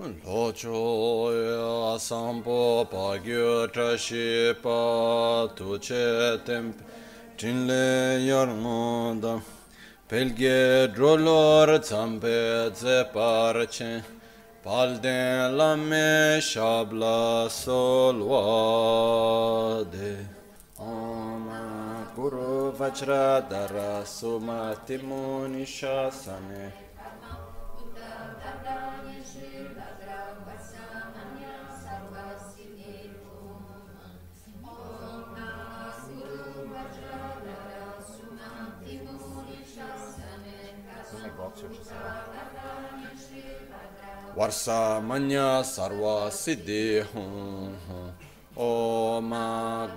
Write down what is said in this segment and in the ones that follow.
lo cho ya sampo pa gyu tra shi pa tu che temp tin le yar mo da pelge drolor tsampe ze par che pal den la me shabla solwa de Om Guru Vajradhara Sumati Muni Shasane वर्षमन्य सर्वसिद्धिं ॐ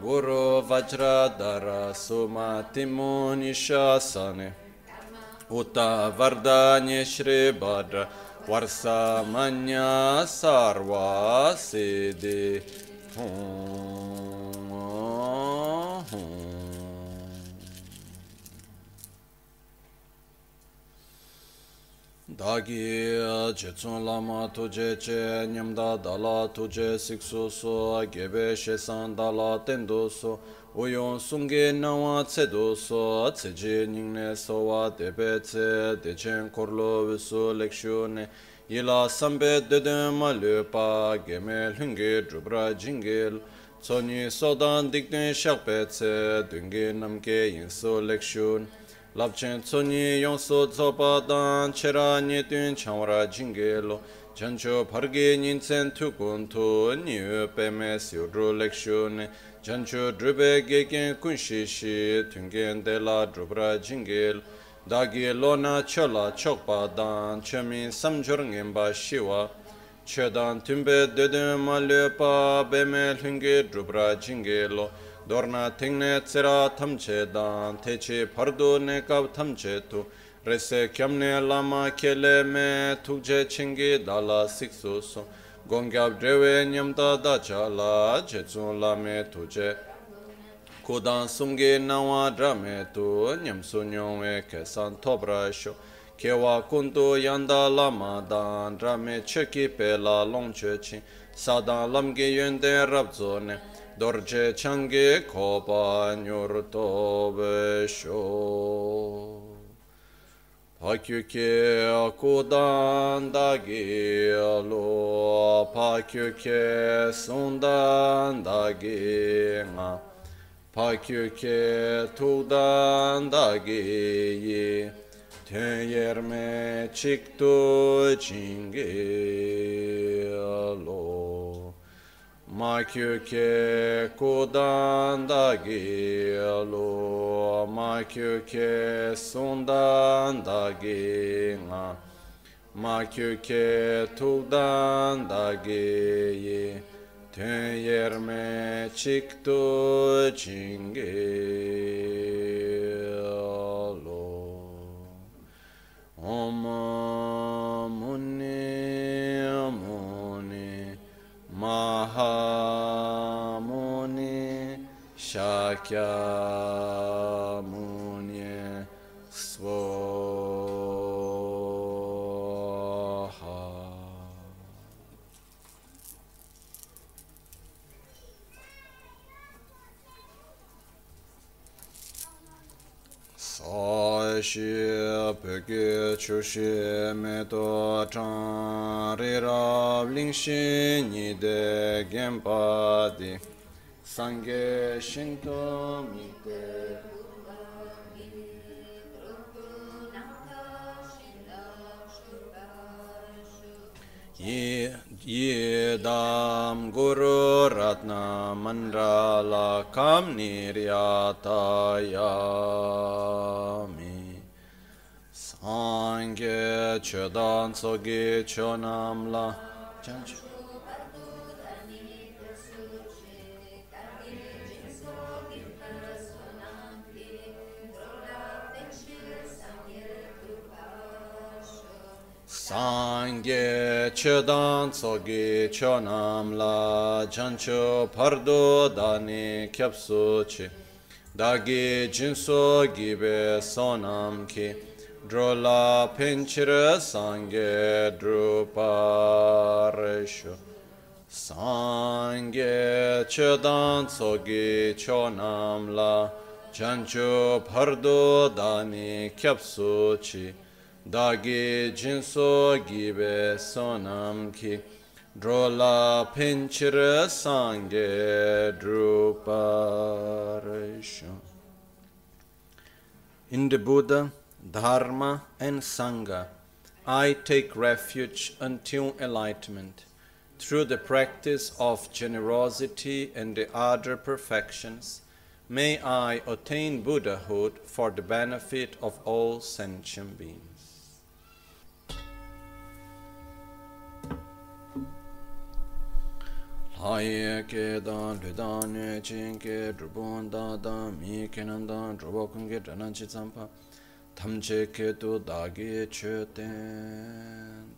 गुरु वज्रधर सुमतिमुनिशासने उत वरदान्य श्रीभद्र वर्षमन्य सर्वसिद्धि हूँ हूँ dāgī chēcōng lāma tūjē chē ñamdā dālā tūjē sīksū sō gēbē shēsāng dālā tēndō sō wōyōng sūngē nāwā tsē dō sō tsē jī nīngnē sō wā tēpē tsē tēchēng kōrlō wēsū lēkshū nē yīlā sāmbē dēdēn mā lē pā gēmē lhūngē drupra jīngē tsō nī sōdān dīkdēn shāqbē tsē dūngē namkē yīnsō lēkshū nē. labchen tsonyi yongso tsopa dan chera nye tun chanwara jingi lo. Chancho pargi nintsen tukun tu niyo peme siudru lekshu ne. Chancho drube geken kunshi shi tungen de la drubra jingi lo. Dagi lo na chola chokpa dan chemi samchor ngenpa shiwa che dan tunbe dedun ma lepa beme lungi drubra jingi lo. dorna tingne tsera tamche dan techi pardu ne kav thamche tu. Rese kyamne lama kele me tukje chingi dala siksu su gongyab drewe nyamda dacha la chetsun lame tuje kudan sungi nawa drame tu nyamsu nyongwe kesan topra sho. Kewa kundu yanda lama dan drame cheki pe la longche ching sadan lamge yönde rabzo ne. dorje change kopanyur tobe sho. Pakyuke akudan da gelo, pakyuke sundan da genga, pakyuke tudan da geyi, teyerme çıktı çingelo. Makyuke kudan da gilu, makyuke sundan da gina, makyuke tuğdan da giyi, tün yerme çıktı çingilu. Om muni Mahamuni Shakyamuni Swaha Sa shi peke chu shi me to chan ri rab ling shi ni de gen pa di shin to mi Ye Yidam Guru Ratna Mandrala Kam Niryatayami. Sangye Chodan Sogi Chonamla Chanchu Sangye chedan tsogi chonam la chancho pardo dani kyapsu chi dagi jinso gibe sonam ki drola pinchira sangye drupa shu sangye chedan tsogi chonam la chanchu pardo dani kyapsu chi jinso gibe sonam ki drola pinchira sangye druparishu in the Buddha, Dharma, and Sangha, I take refuge until enlightenment. Through the practice of generosity and the other perfections, may I attain Buddhahood for the benefit of all sentient beings. Hāyē kē dāng, lē dāng, nē chēng kē, drupōng dā dāng, mī kē nāng dāng, drupō kōng kē dā nāng chī tsaṁ pā, tam chē kē tu dā kē chē tēng.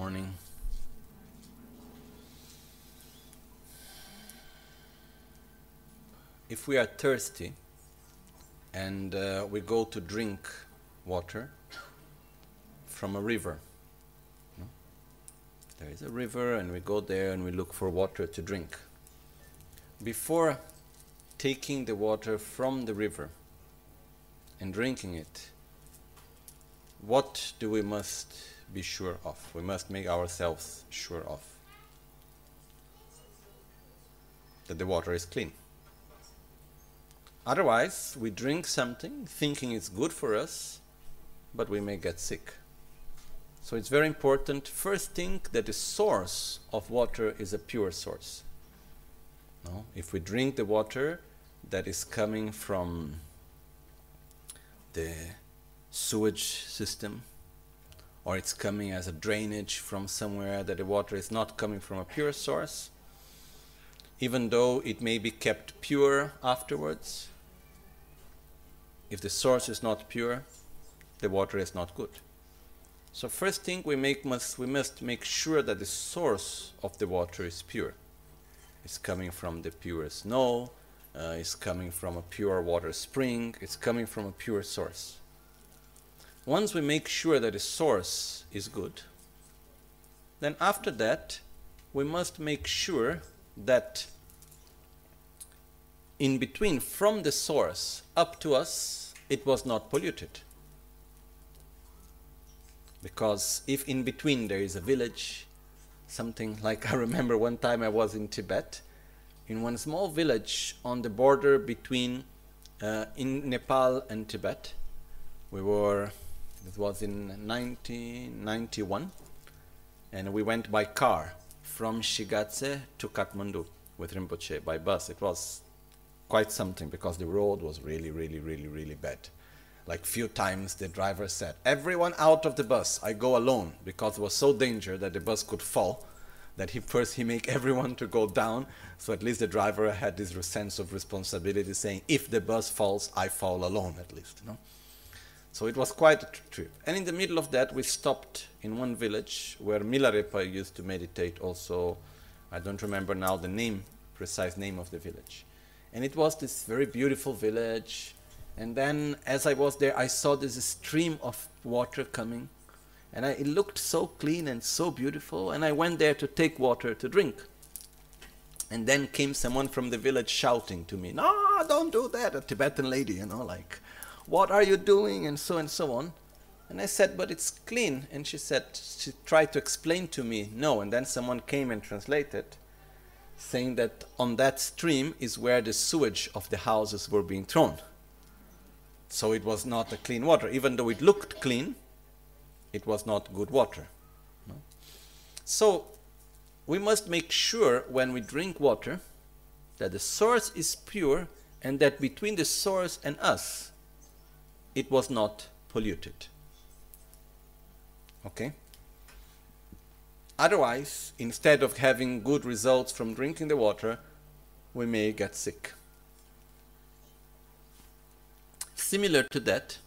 Morning. If we are thirsty and uh, we go to drink water from a river, no? there is a river and we go there and we look for water to drink. Before taking the water from the river and drinking it, what do we must be sure of? We must make ourselves sure of that the water is clean. Otherwise, we drink something thinking it's good for us, but we may get sick. So it's very important first think that the source of water is a pure source. No? If we drink the water that is coming from the sewage system, or it's coming as a drainage from somewhere that the water is not coming from a pure source, even though it may be kept pure afterwards, if the source is not pure, the water is not good. So first thing we make must we must make sure that the source of the water is pure. It's coming from the pure snow, uh, it's coming from a pure water spring, it's coming from a pure source. Once we make sure that the source is good, then after that we must make sure that in between from the source up to us it was not polluted. Because if in between there is a village, something like I remember one time I was in Tibet, in one small village on the border between uh, in Nepal and Tibet. We were, it was in 1991, and we went by car from Shigatse to Kathmandu with Rinpoche by bus. It was quite something because the road was really, really, really, really bad. Like few times the driver said, "Everyone out of the bus. I go alone because it was so danger that the bus could fall." That he first he make everyone to go down, so at least the driver had this sense of responsibility, saying, "If the bus falls, I fall alone at least." You know? So it was quite a trip. And in the middle of that, we stopped in one village where Milarepa used to meditate. Also, I don't remember now the name, precise name of the village. And it was this very beautiful village. And then, as I was there, I saw this stream of water coming. And I, it looked so clean and so beautiful. And I went there to take water to drink. And then came someone from the village shouting to me, No, don't do that. A Tibetan lady, you know, like, What are you doing? And so and so on. And I said, But it's clean. And she said, She tried to explain to me, No. And then someone came and translated saying that on that stream is where the sewage of the houses were being thrown. So it was not a clean water. Even though it looked clean, it was not good water. No? So we must make sure when we drink water that the source is pure and that between the source and us it was not polluted. Okay? Otherwise, instead of having good results from drinking the water, we may get sick. Similar to that,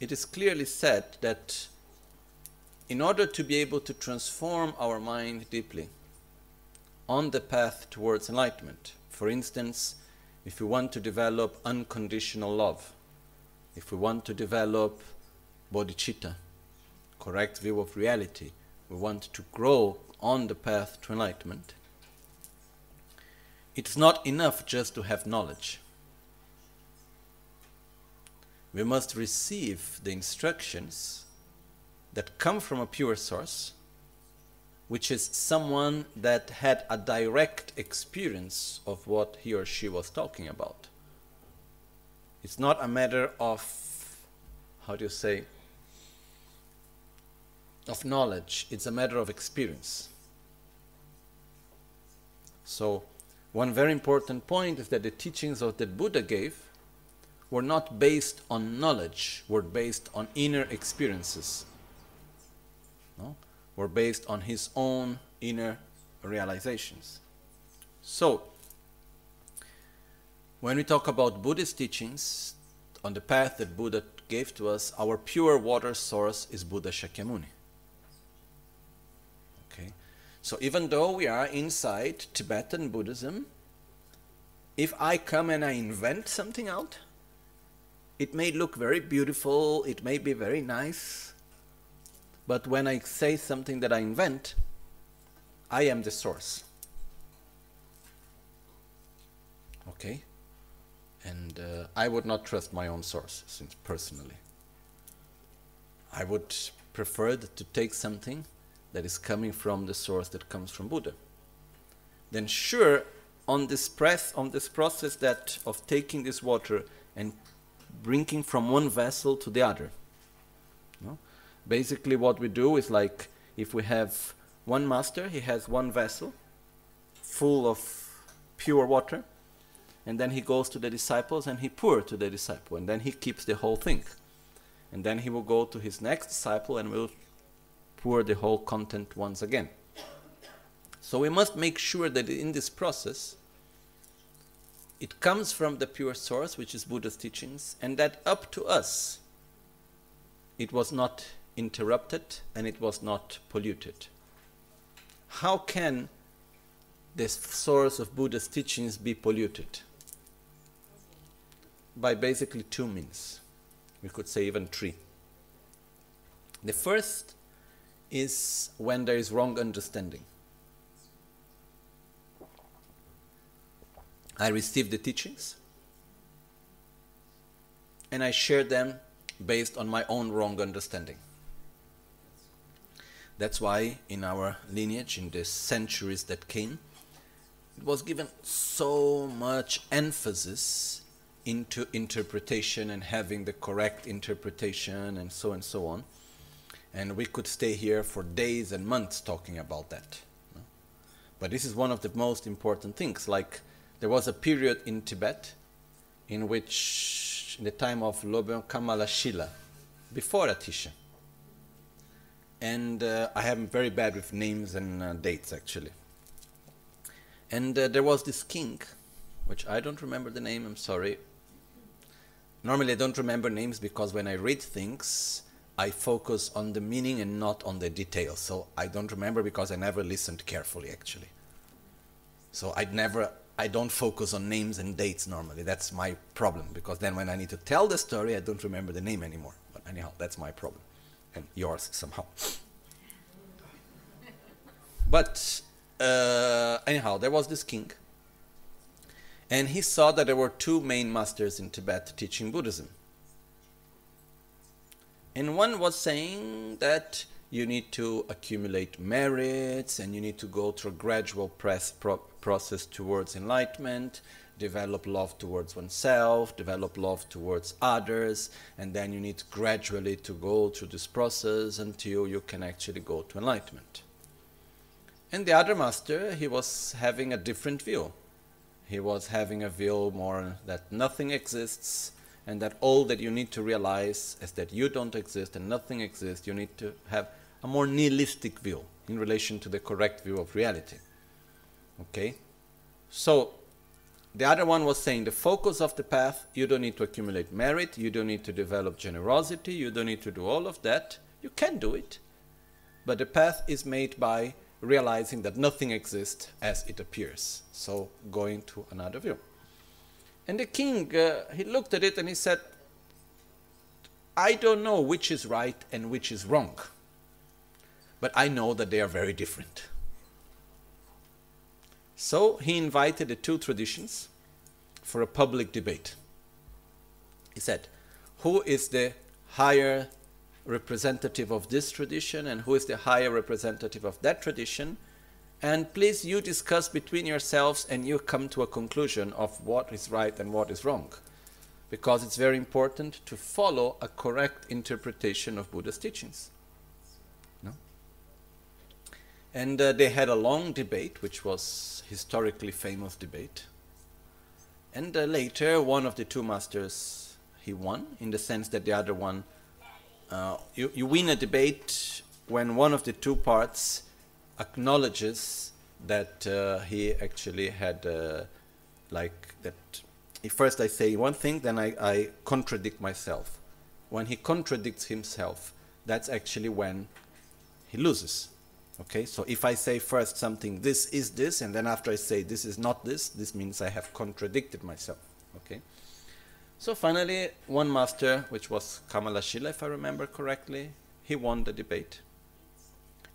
it is clearly said that in order to be able to transform our mind deeply on the path towards enlightenment, for instance, if we want to develop unconditional love, if we want to develop bodhicitta, correct view of reality, we want to grow on the path to enlightenment, it's not enough just to have knowledge. We must receive the instructions that come from a pure source, which is someone that had a direct experience of what he or she was talking about. It's not a matter of, how do you say, of knowledge, it's a matter of experience. So, one very important point is that the teachings of the Buddha gave were not based on knowledge, were based on inner experiences. No? Were based on his own inner realizations. So, when we talk about Buddhist teachings, on the path that Buddha gave to us, our pure water source is Buddha Shakyamuni. Okay? So even though we are inside Tibetan Buddhism, if I come and I invent something out, it may look very beautiful, it may be very nice, but when I say something that I invent, I am the source. Okay? And uh, I would not trust my own source, since personally. I would prefer to take something that is coming from the source that comes from Buddha. Then sure, on this press, on this process that of taking this water and bringing from one vessel to the other. No? Basically, what we do is like if we have one master, he has one vessel full of pure water, and then he goes to the disciples and he pours to the disciple, and then he keeps the whole thing. And then he will go to his next disciple and will pour the whole content once again. So we must make sure that in this process, it comes from the pure source, which is Buddha's teachings, and that up to us, it was not interrupted and it was not polluted. How can the source of Buddha's teachings be polluted? By basically two means. We could say even three. The first is when there is wrong understanding. I receive the teachings and I share them based on my own wrong understanding. That's why in our lineage, in the centuries that came, it was given so much emphasis into interpretation and having the correct interpretation and so and so on and we could stay here for days and months talking about that. But this is one of the most important things. Like there was a period in Tibet in which, in the time of Lobeng Kamala Shila, before Atisha, and uh, I am very bad with names and uh, dates actually. And uh, there was this king, which I don't remember the name, I'm sorry. Normally I don't remember names because when I read things, I focus on the meaning and not on the details. So I don't remember because I never listened carefully actually. So I'd never I don't focus on names and dates normally. That's my problem because then when I need to tell the story I don't remember the name anymore. But anyhow, that's my problem. And yours somehow. but uh, anyhow, there was this king. And he saw that there were two main masters in Tibet teaching Buddhism. And one was saying that you need to accumulate merits and you need to go through a gradual pro process towards enlightenment, develop love towards oneself, develop love towards others, and then you need gradually to go through this process until you can actually go to enlightenment. And the other master, he was having a different view. He was having a view more that nothing exists, and that all that you need to realize is that you don't exist and nothing exists. You need to have a more nihilistic view. in relation to the correct view of reality. Okay? So, the other one was saying the focus of the path, you don't need to accumulate merit, you don't need to develop generosity, you don't need to do all of that. You can do it. But the path is made by realizing that nothing exists as it appears. So, going to another view. And the king, uh, he looked at it and he said, I don't know which is right and which is wrong, but I know that they are very different. So he invited the two traditions for a public debate. He said, Who is the higher representative of this tradition and who is the higher representative of that tradition? And please, you discuss between yourselves and you come to a conclusion of what is right and what is wrong. Because it's very important to follow a correct interpretation of Buddha's teachings. No? And uh, they had a long debate, which was historically famous debate. And uh, later, one of the two masters he won, in the sense that the other one, uh, you, you win a debate when one of the two parts acknowledges that uh, he actually had uh, like that if first I say one thing then I, I contradict myself. When he contradicts himself that's actually when he loses. Okay so if I say first something this is this and then after I say this is not this this means I have contradicted myself. Okay so finally one master which was Kamala Kamalashila if I remember correctly he won the debate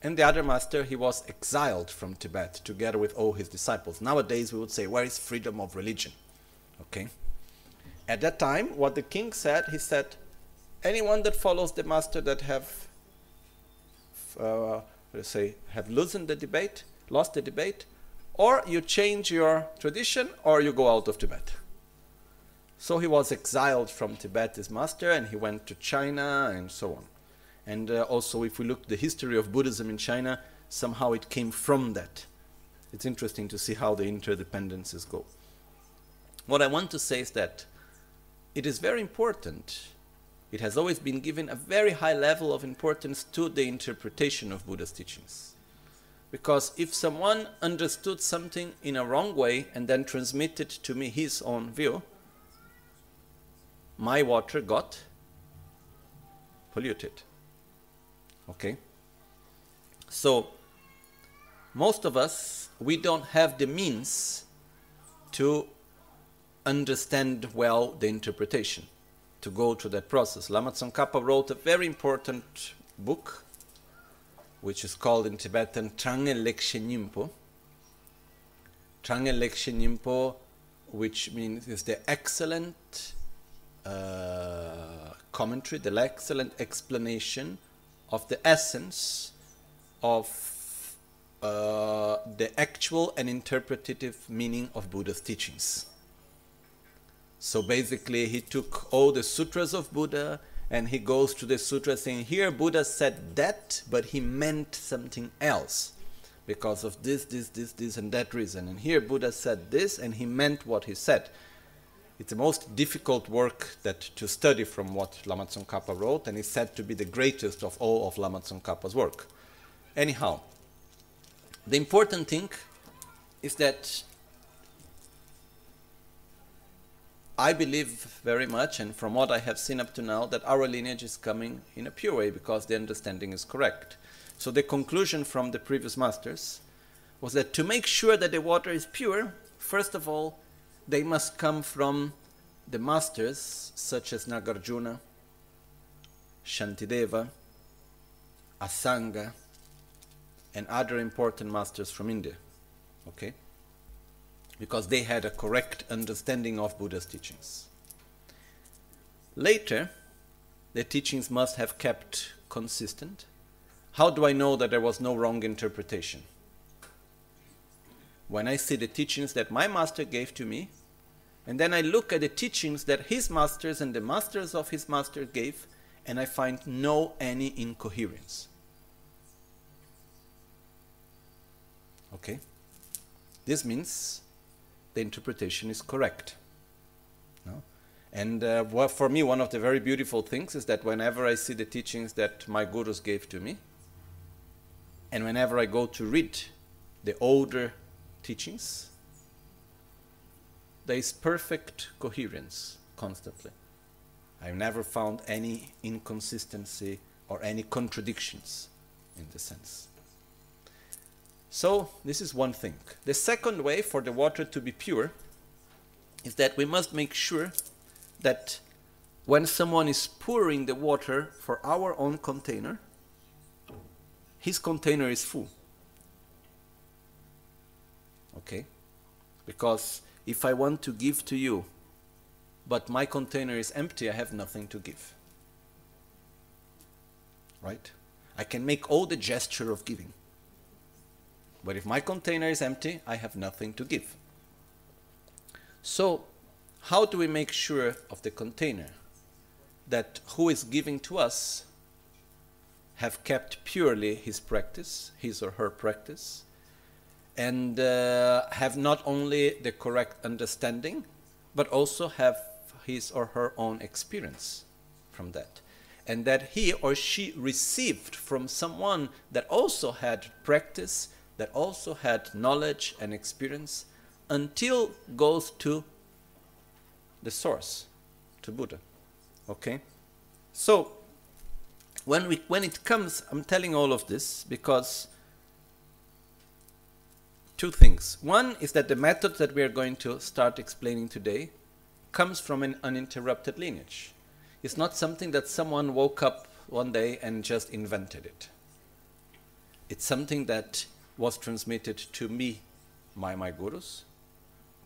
and the other master, he was exiled from Tibet together with all his disciples. Nowadays, we would say, where is freedom of religion? Okay. At that time, what the king said, he said, anyone that follows the master that have, uh, let's say, have loosened the debate, lost the debate, or you change your tradition, or you go out of Tibet. So he was exiled from Tibet, his master, and he went to China and so on. And uh, also, if we look at the history of Buddhism in China, somehow it came from that. It's interesting to see how the interdependencies go. What I want to say is that it is very important. It has always been given a very high level of importance to the interpretation of Buddha's teachings. Because if someone understood something in a wrong way and then transmitted to me his own view, my water got polluted. Okay? So, most of us, we don't have the means to understand well the interpretation, to go through that process. Lama Tsongkhapa wrote a very important book, which is called in Tibetan Trange Lekshe Nyingpo. Trange Lekshe Nyingpo, which means is the excellent uh, commentary, the excellent explanation of the essence of uh, the actual and interpretative meaning of Buddha's teachings. So basically, he took all the sutras of Buddha and he goes to the sutra saying, Here Buddha said that, but he meant something else because of this, this, this, this, and that reason. And here Buddha said this and he meant what he said. It's the most difficult work that to study from what Lama Tsongkhapa wrote, and is said to be the greatest of all of Lama Tsongkhapa's work. Anyhow, the important thing is that I believe very much, and from what I have seen up to now, that our lineage is coming in a pure way because the understanding is correct. So the conclusion from the previous masters was that to make sure that the water is pure, first of all, they must come from the masters such as Nagarjuna, Shantideva, Asanga, and other important masters from India. Okay? Because they had a correct understanding of Buddha's teachings. Later, the teachings must have kept consistent. How do I know that there was no wrong interpretation? when I see the teachings that my master gave to me, and then I look at the teachings that his masters and the masters of his master gave, and I find no any incoherence. Okay? This means the interpretation is correct. No? And uh, well, for me, one of the very beautiful things is that whenever I see the teachings that my gurus gave to me, And whenever I go to read the older teachings, there is perfect coherence constantly. I've never found any inconsistency or any contradictions in the sense. So, this is one thing. The second way for the water to be pure is that we must make sure that when someone is pouring the water for our own container, his container is full. Okay? Because if I want to give to you, but my container is empty, I have nothing to give. Right? I can make all the gesture of giving. But if my container is empty, I have nothing to give. So, how do we make sure of the container that who is giving to us have kept purely his practice, his or her practice, and uh, have not only the correct understanding, but also have his or her own experience from that. And that he or she received from someone that also had practice, that also had knowledge and experience, until goes to the source, to Buddha. Okay? So, when, we, when it comes, I'm telling all of this because two things. One is that the method that we are going to start explaining today comes from an uninterrupted lineage. It's not something that someone woke up one day and just invented it. It's something that was transmitted to me by my gurus,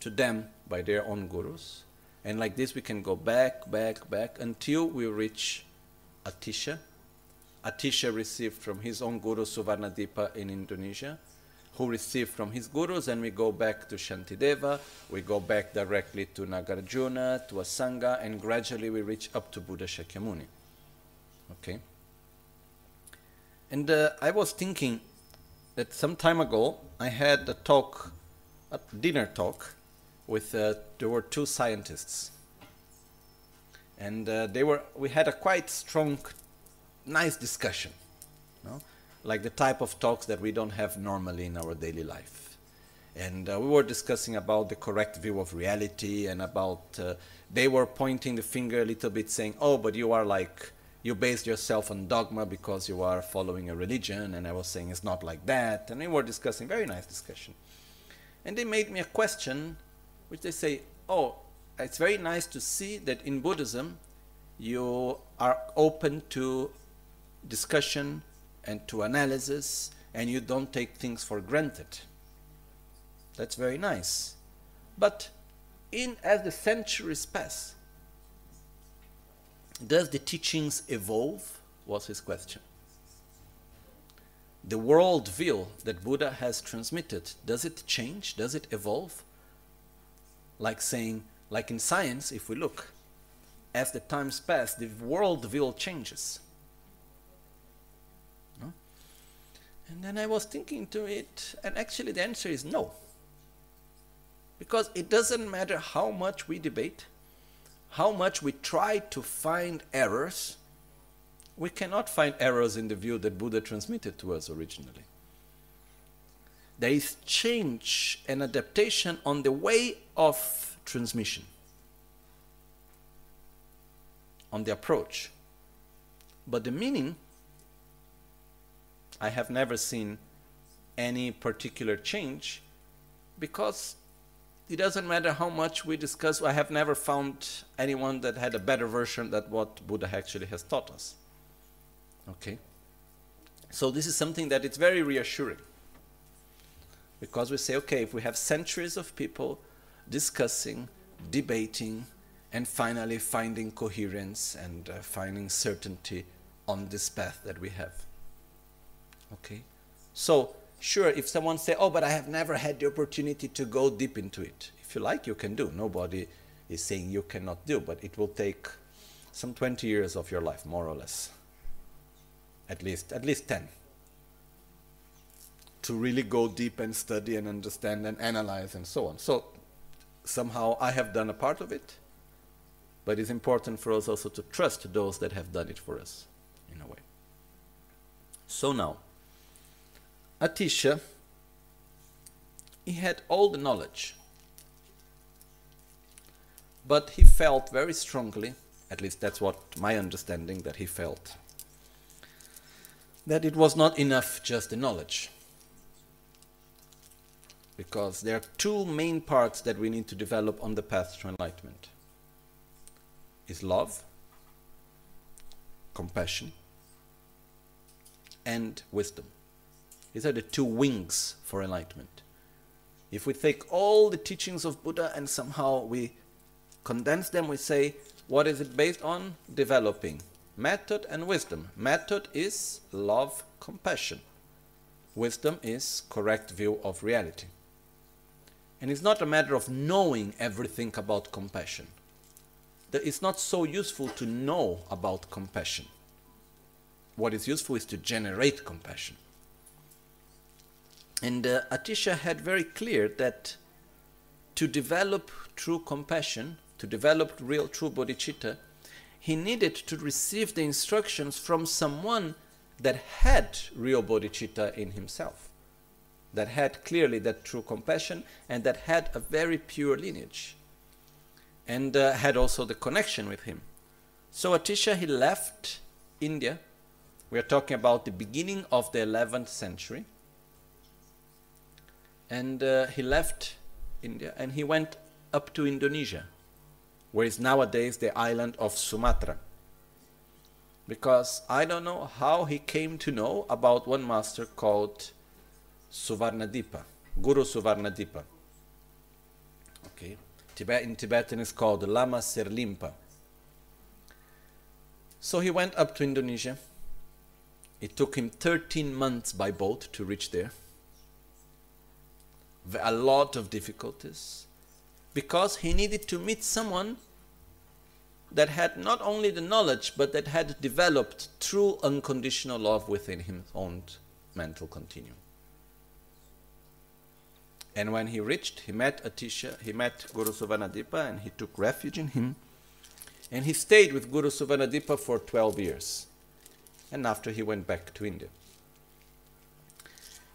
to them by their own gurus, and like this we can go back, back, back until we reach Atisha. Atisha received from his own guru Suvarnadipa in Indonesia, who received from his gurus, and we go back to Shantideva, we go back directly to Nagarjuna, to Asanga, and gradually we reach up to Buddha Shakyamuni. Okay? And uh, I was thinking that some time ago I had a talk, a dinner talk, with uh, there were two scientists, and uh, they were we had a quite strong, nice discussion, no? Like the type of talks that we don't have normally in our daily life, and uh, we were discussing about the correct view of reality and about uh, they were pointing the finger a little bit, saying, "Oh, but you are like." You base yourself on dogma because you are following a religion, and I was saying it's not like that. And we were discussing, very nice discussion. And they made me a question which they say, oh, it's very nice to see that in Buddhism you are open to discussion and to analysis and you don't take things for granted. That's very nice. But in as the centuries pass, does the teachings evolve? Was his question. The world view that Buddha has transmitted, does it change? Does it evolve? like saying, like in science, if we look, as the times pass, the world will changes. No? And then I was thinking to it, and actually the answer is no. Because it doesn't matter how much we debate, how much we try to find errors, we cannot find errors in the view that Buddha transmitted to us originally there is change and adaptation on the way of transmission, on the approach. But the meaning, I have never seen any particular change because it doesn't matter how much we discuss. I have never found anyone that had a better version than what Buddha actually has taught us. Okay? So this is something that it's very reassuring. Because we say, okay, if we have centuries of people discussing, debating, and finally finding coherence and uh, finding certainty on this path that we have. Okay? So, sure, if someone say, oh, but I have never had the opportunity to go deep into it. If you like, you can do. Nobody is saying you cannot do, but it will take some 20 years of your life, more or less. At least, at least 10 to really go deep and study and understand and analyze and so on. So somehow I have done a part of it, but it's important for us also to trust those that have done it for us in a way. So now, Atisha, he had all the knowledge, but he felt very strongly, at least that's what my understanding that he felt, that it was not enough just the knowledge. Because there are two main parts that we need to develop on the path to enlightenment. Is love, compassion, and wisdom. These are the two wings for enlightenment. If we take all the teachings of Buddha and somehow we condense them, we say, what is it based on? Developing method and wisdom. Method is love, compassion. Wisdom is correct view of reality. And it's not a matter of knowing everything about compassion. It's not so useful to know about compassion. What is useful is to generate compassion. And uh, Atisha had very clear that to develop true compassion, to develop real true bodhicitta, he needed to receive the instructions from someone that had real bodhicitta in himself, that had clearly that true compassion and that had a very pure lineage and uh, had also the connection with him. So Atisha, he left India. We are talking about the beginning of the 11th century. And uh, he left India and he went up to Indonesia, where is nowadays the island of Sumatra. Because I don't know how he came to know about one master called Suvarnadipa, Guru Suvarnadipa. Okay. Tibet, in Tibetan is called Lama Serlingpa. So he went up to Indonesia. It took him 13 months by boat to reach there. A lot of difficulties because he needed to meet someone that had not only the knowledge but that had developed true unconditional love within his own mental continuum. And when he reached, he met Atisha, he met Guru Suvarnadipa, and he took refuge in him. And he stayed with Guru Suvarnadipa for 12 years. And after he went back to India.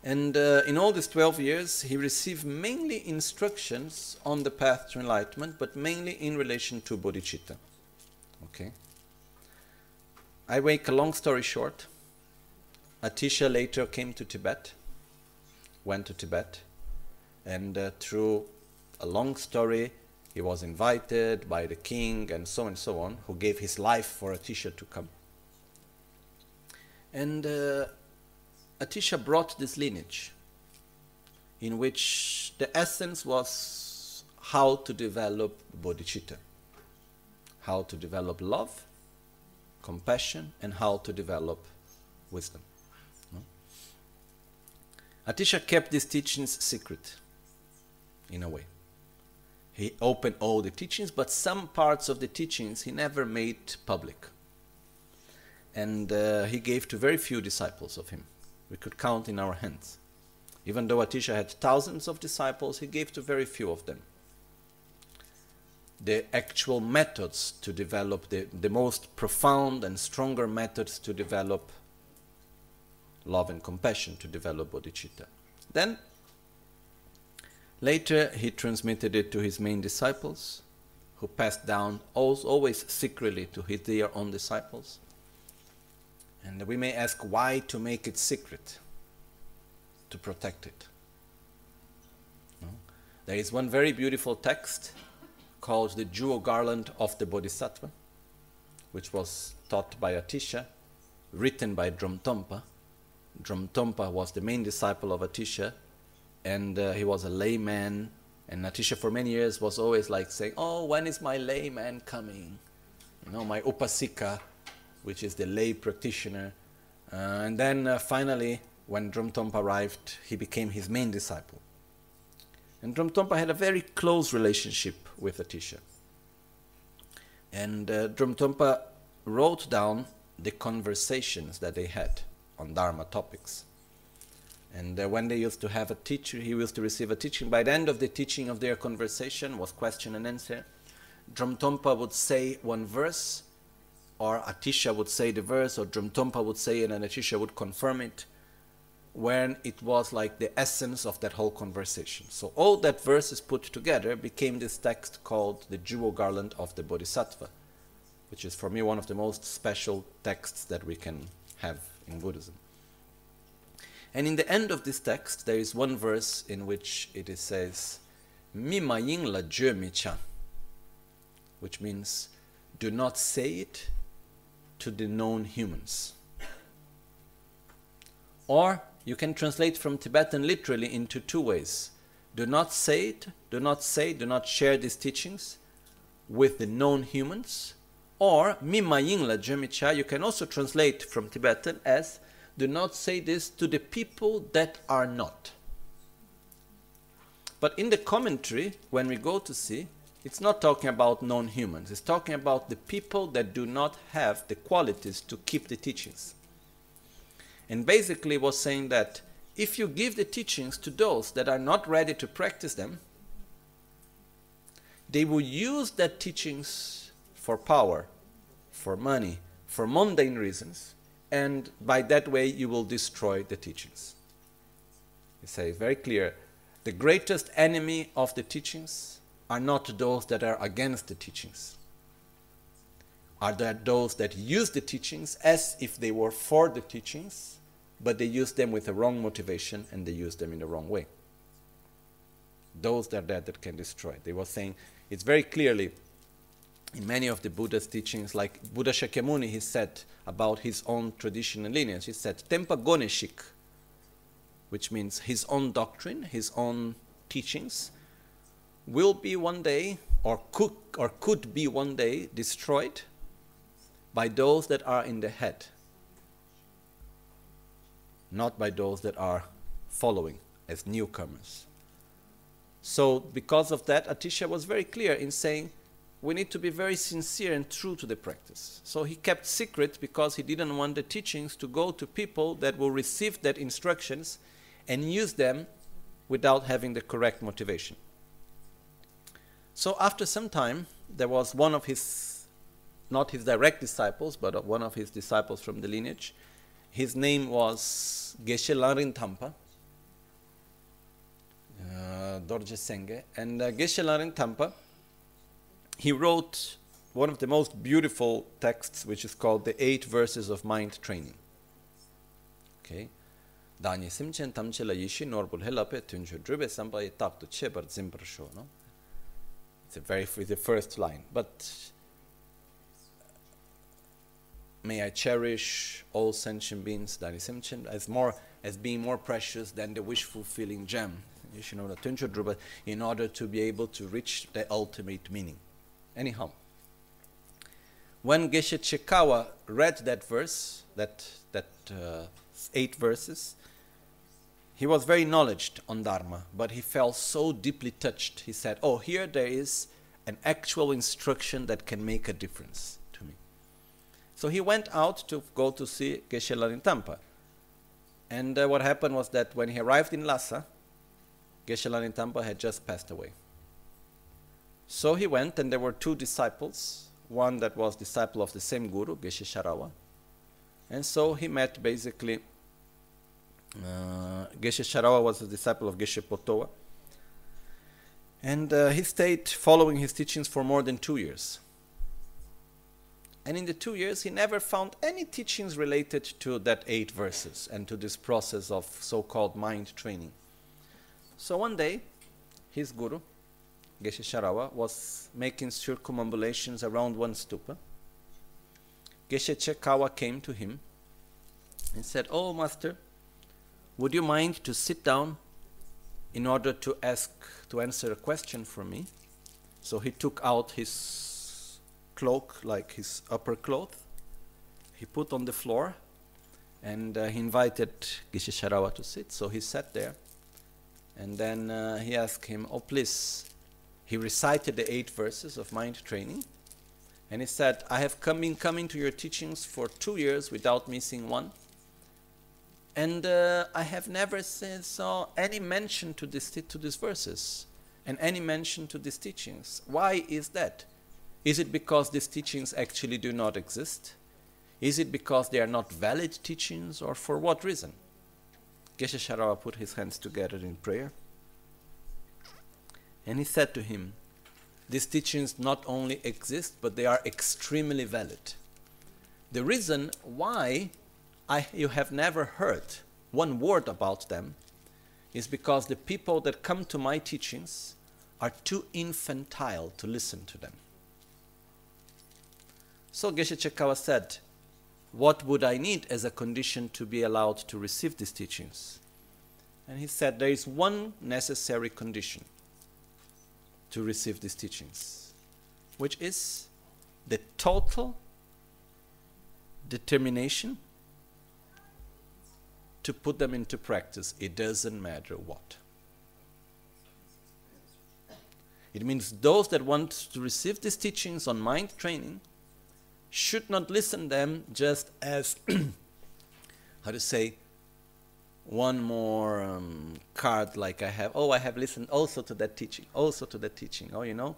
And uh, in all these 12 years, he received mainly instructions on the path to enlightenment, but mainly in relation to bodhicitta. Okay? I make a long story short. Atisha later came to Tibet, went to Tibet, and uh, through a long story, he was invited by the king and so on and so on, who gave his life for Atisha to come. And uh, Atisha brought this lineage in which the essence was how to develop bodhicitta, how to develop love, compassion, and how to develop wisdom. No? Atisha kept these teachings secret in a way. He opened all the teachings, but some parts of the teachings he never made public. And uh, he gave to very few disciples of him. We could count in our hands. Even though Atisha had thousands of disciples, he gave to very few of them. The actual methods to develop, the, the most profound and stronger methods to develop love and compassion, to develop bodhicitta. Then Later, he transmitted it to his main disciples, who passed down always secretly to his, their own disciples. And we may ask why to make it secret, to protect it. No? There is one very beautiful text called the Jewel Garland of the Bodhisattva, which was taught by Atisha, written by Dromtonpa. Dromtonpa was the main disciple of Atisha, and uh, he was a layman. And Atisha for many years was always like saying, "Oh, when is my layman coming?" You know, my upasika, which is the lay practitioner. Uh, and then uh, finally, when Dromtonpa arrived, he became his main disciple. And Dromtonpa had a very close relationship with Atisha. And uh, Dromtonpa wrote down the conversations that they had on Dharma topics. And uh, when they used to have a teacher, he used to receive a teaching. By the end of the teaching of their conversation was question and answer. Dromtonpa would say one verse, or Atisha would say the verse, or Dromtonpa would say it, and Atisha would confirm it. when it was like the essence of that whole conversation. So all that verses put together became this text called the Jewel Garland of the Bodhisattva, which is for me one of the most special texts that we can have in Buddhism. And in the end of this text, there is one verse in which it says, Mi ma la which means, do not say it to the known humans. Or you can translate from Tibetan literally into two ways. Do not say it, do not say, do not share these teachings with the known humans. Or Mima Yingla Jemicha, you can also translate from Tibetan as do not say this to the people that are not. But in the commentary, when we go to see, it's not talking about non-humans. It's talking about the people that do not have the qualities to keep the teachings. And basically was saying that if you give the teachings to those that are not ready to practice them, they will use that teachings for power, for money, for mundane reasons, and by that way you will destroy the teachings. He says very clear the greatest enemy of the teachings are not those that are against the teachings are there those that use the teachings as if they were for the teachings but they use them with the wrong motivation and they use them in the wrong way. Those that are there that can destroy. They were saying it's very clearly in many of the Buddha's teachings, like Buddha Shakyamuni, he said about his own tradition and lineage, he said, Tempa Goneshik, which means his own doctrine, his own teachings, will be one day, or could, or could be one day, destroyed by those that are in the head, not by those that are following as newcomers. So, because of that, Atisha was very clear in saying we need to be very sincere and true to the practice. So, he kept secret because he didn't want the teachings to go to people that will receive that instructions and use them without having the correct motivation. So, after some time, there was one of his, not his direct disciples, but one of his disciples from the lineage his name was Geshe Langri Tangpa, uh, Dorje Senge. And uh, Geshe Langri Tangpa, he wrote one of the most beautiful texts, which is called The Eight Verses of Mind Training. Okay. Dani simchen yishi norbul helape tunju drube samba tap to chebar zimbr show, no? It's a very, the first line. But may I cherish all sentient beings that is sentient as more as being more precious than the wish fulfilling gem. You should know the in order to be able to reach the ultimate meaning. Anyhow, when Geshe Chekawa read that verse, that that uh, eight verses, he was very knowledgeable on Dharma, but he felt so deeply touched. He said, "Oh, here there is an actual instruction that can make a difference." To me. So he went out to go to see Geshe in Tampa. And uh, what happened was that when he arrived in Lhasa, Geshe in Tampa had just passed away. So he went, and there were two disciples. One that was disciple of the same guru, Geshe Sharawa. And so he met basically, uh, Geshe Sharawa was a disciple of Geshe Potowa. And uh, he stayed following his teachings for more than two years. And in the two years, he never found any teachings related to that eight verses and to this process of so called mind training. So one day, his guru, Geshe Sharawa, was making circumambulations around one stupa. Geshe Chekawa came to him and said, Oh, master, would you mind to sit down in order to ask, to answer a question for me? So he took out his cloak, like his upper cloth, he put on the floor, and uh, he invited Geshe Sharawa to sit. So he sat there, and then uh, he asked him, "Oh, please." He recited the eight verses of mind training, and he said, "I have come been coming to your teachings for two years without missing one." And uh, I have never seen, saw any mention to, this, to these verses and any mention to these teachings. Why is that? Is it because these teachings actually do not exist? Is it because they are not valid teachings, or for what reason? Geshe Sharawa put his hands together in prayer. And he said to him, These teachings not only exist, but they are extremely valid. The reason why I, you have never heard one word about them is because the people that come to my teachings are too infantile to listen to them. So Geshe Chekawa said, What would I need as a condition to be allowed to receive these teachings? And he said, There is one necessary condition to receive these teachings, which is the total determination to put them into practice. It doesn't matter what. It means those that want to receive these teachings on mind training should not listen them just as how to say one more um, card like I have. Oh, I have listened also to that teaching, also to that teaching. Oh, you know,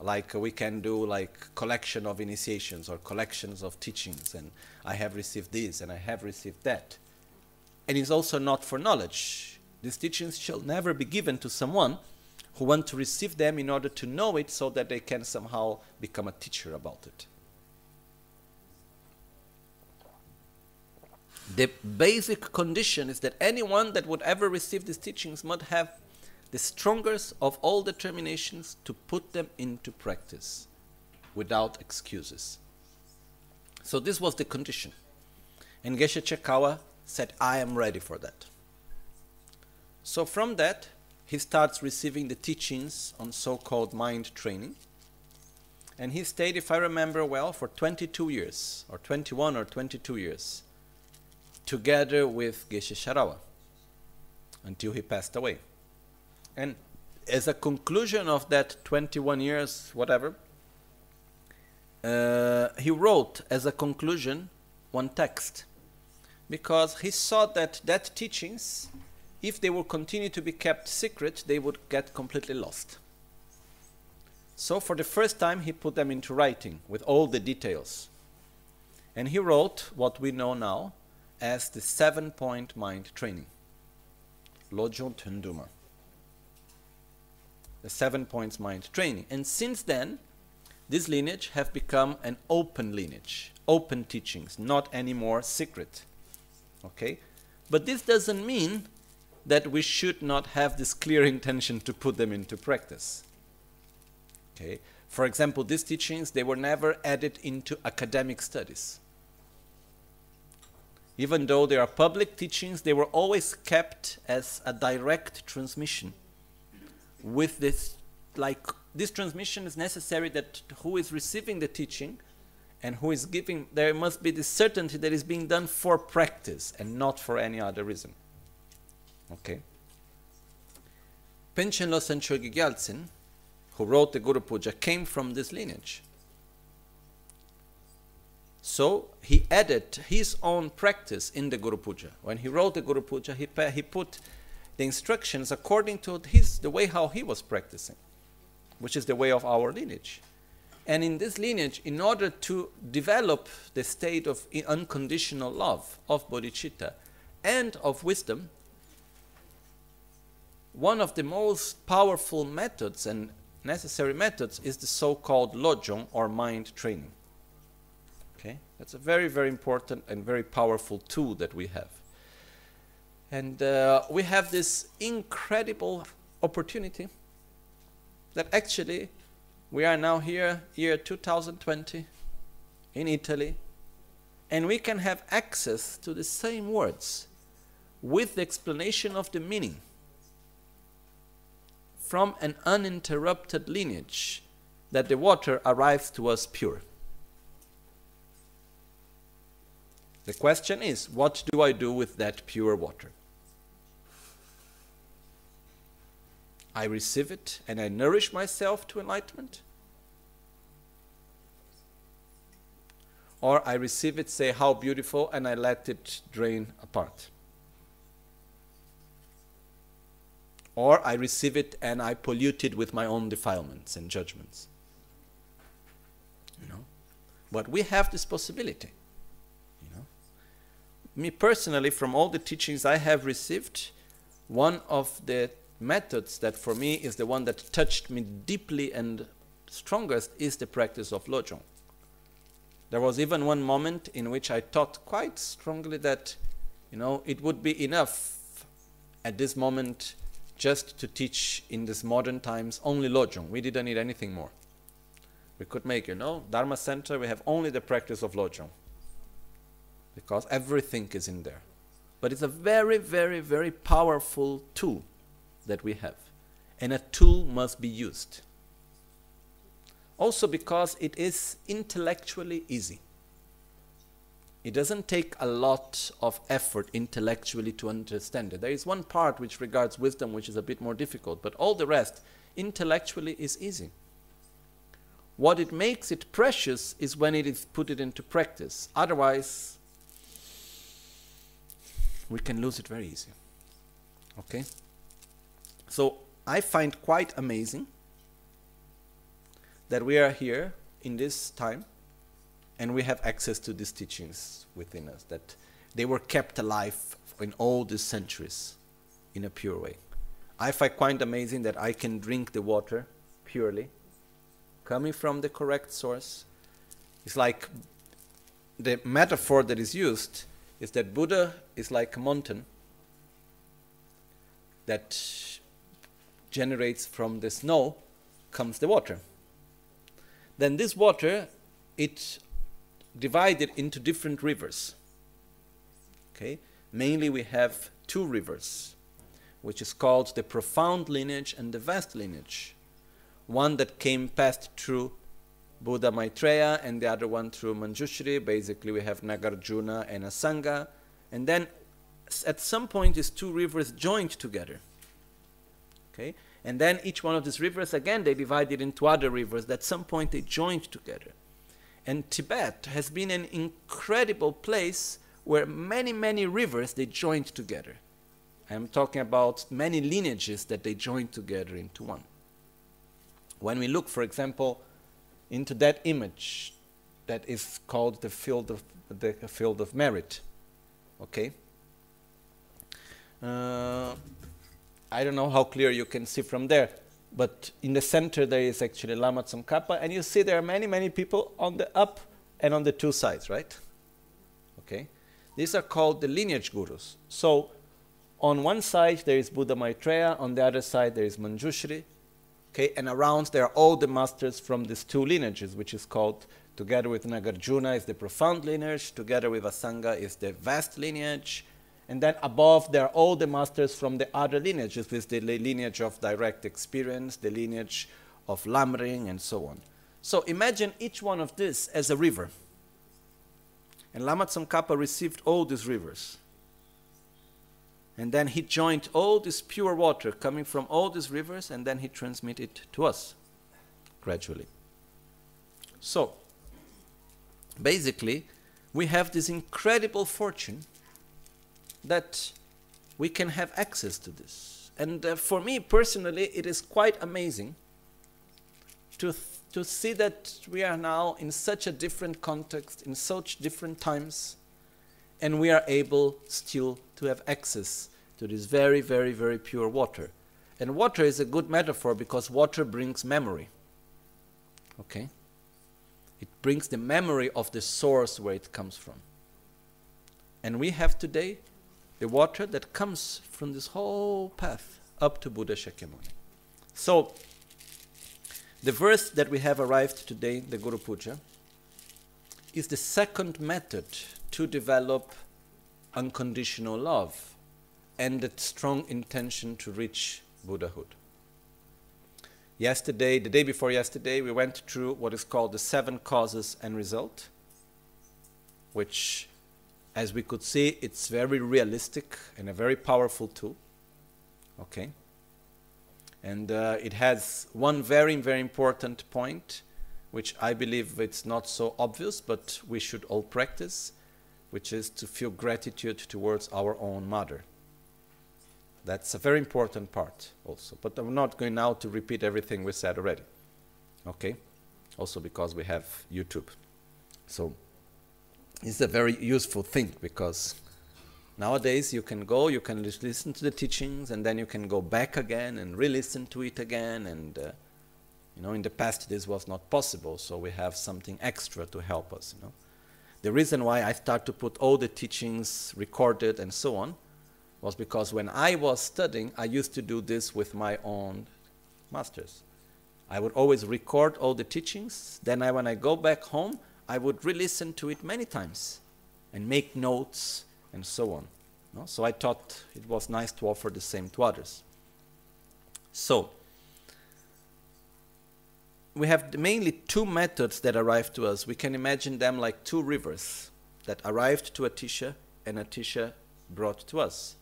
like we can do like collection of initiations or collections of teachings, and I have received this and I have received that. And it's also not for knowledge. These teachings shall never be given to someone who want to receive them in order to know it so that they can somehow become a teacher about it. The basic condition is that anyone that would ever receive these teachings must have the strongest of all determinations to put them into practice without excuses. So this was the condition. And Geshe Chekawa said, I am ready for that. So from that, he starts receiving the teachings on so called mind training. And he stayed, if I remember well, for 22 years, or 21 or 22 years, together with Geshe Sharawa, until he passed away. And as a conclusion of that 21 years, whatever, uh, he wrote as a conclusion one text because he saw that that teachings if they would continue to be kept secret, they would get completely lost. So, for the first time, he put them into writing with all the details. And he wrote what we know now as the seven point mind training. Lojong Tunduma. The seven points mind training. And since then, this lineage have become an open lineage, open teachings, not anymore secret. Okay? But this doesn't mean that we should not have this clear intention to put them into practice. Okay? For example, these teachings, they were never added into academic studies. Even though they are public teachings, they were always kept as a direct transmission. With this, like, this transmission is necessary that who is receiving the teaching and who is giving, there must be the certainty that is being done for practice and not for any other reason. Okay. Panchen Losang Chogi Gyaltsen, who wrote the Guru Puja, came from this lineage. So he added his own practice in the Guru Puja. When he wrote the Guru Puja, he, he put the instructions according to his, the way how he was practicing, which is the way of our lineage. And in this lineage, in order to develop the state of unconditional love of bodhicitta and of wisdom, one of the most powerful methods and necessary methods is the so-called lojong or mind training. Okay, that's a very very important and very powerful tool that we have. And uh, we have this incredible opportunity that actually we are now here, year 2020, in Italy, and we can have access to the same words with the explanation of the meaning from an uninterrupted lineage that the water arrives to us pure. The question is, what do I do with that pure water? I receive it and I nourish myself to enlightenment? Or I receive it, say, how beautiful, and I let it drain apart? or I receive it and I pollute it with my own defilements and judgments. You know? But we have this possibility. You know? me personally, from all the teachings I have received, one of the methods that for me is the one that touched me deeply and strongest is the practice of Lojong. There was even one moment in which I thought quite strongly that, you know, it would be enough at this moment just to teach in these modern times only Lojong. We didn't need anything more. We could make, you know, Dharma Center, we have only the practice of Lojong. Because everything is in there. But it's a very, very, very powerful tool that we have. And a tool must be used. Also because it is intellectually easy. It doesn't take a lot of effort intellectually to understand it. There is one part which regards wisdom which is a bit more difficult, but all the rest intellectually is easy. What it makes it precious is when it is put it into practice. Otherwise, we can lose it very easy. Okay? So I find quite amazing that we are here in this time and we have access to these teachings within us, that they were kept alive in all these centuries in a pure way. I find quite amazing that I can drink the water purely, coming from the correct source. It's like the metaphor that is used is that Buddha is like a mountain that generates from the snow comes the water. Then this water, it divided into different rivers. Okay, mainly we have two rivers, which is called the profound lineage and the vast lineage. One that came past through Buddha Maitreya, and the other one through Manjushri. Basically, we have Nagarjuna and Asanga, and then at some point these two rivers joined together. Okay, and then each one of these rivers again they divided into other rivers. At some point they joined together. And Tibet has been an incredible place where many, many rivers they joined together. I'm talking about many lineages that they joined together into one. When we look, for example, into that image that is called the field of the field of merit, okay. Uh, I don't know how clear you can see from there, but in the center there is actually Lama Tsongkhapa, and you see there are many, many people on the up and on the two sides, right? Okay? These are called the lineage gurus. So, on one side there is Buddha Maitreya, on the other side there is Manjushri, okay? And around there are all the masters from these two lineages, which is called, together with Nagarjuna, is the profound lineage, together with Asanga is the vast lineage, and then above, there are all the masters from the other lineages, with the lineage of direct experience, the lineage of Lamrim, and so on. So imagine each one of these as a river. And Lama Tsongkhapa received all these rivers. And then he joined all this pure water coming from all these rivers, and then he transmitted it to us gradually. So, basically, we have this incredible fortune that we can have access to this. And uh, for me personally, it is quite amazing to, th- to see that we are now in such a different context, in such different times, and we are able still to have access to this very, very, very pure water. And water is a good metaphor because water brings memory. Okay? It brings the memory of the source where it comes from. And we have today the water that comes from this whole path up to Buddha Shakyamuni. So, the verse that we have arrived today, the Guru Puja, is the second method to develop unconditional love and the strong intention to reach Buddhahood. Yesterday, the day before yesterday, we went through what is called the seven causes and result, which as we could see, it's very realistic and a very powerful tool. Okay? And uh, it has one very, very important point, which I believe it's not so obvious, but we should all practice, which is to feel gratitude towards our own mother. That's a very important part also. But I'm not going now to repeat everything we said already. Okay? Also because we have YouTube. So it's a very useful thing because Nowadays, you can go, you can listen to the teachings, and then you can go back again and re-listen to it again. And uh, you know, in the past, this was not possible, so we have something extra to help us. You know, the reason why I start to put all the teachings recorded and so on was because when I was studying, I used to do this with my own masters. I would always record all the teachings. Then, I, when I go back home, I would re-listen to it many times and make notes and so on. No? So I thought it was nice to offer the same to others. So, we have mainly two methods that arrive to us. We can imagine them like two rivers that arrived to Atisha and Atisha brought to us.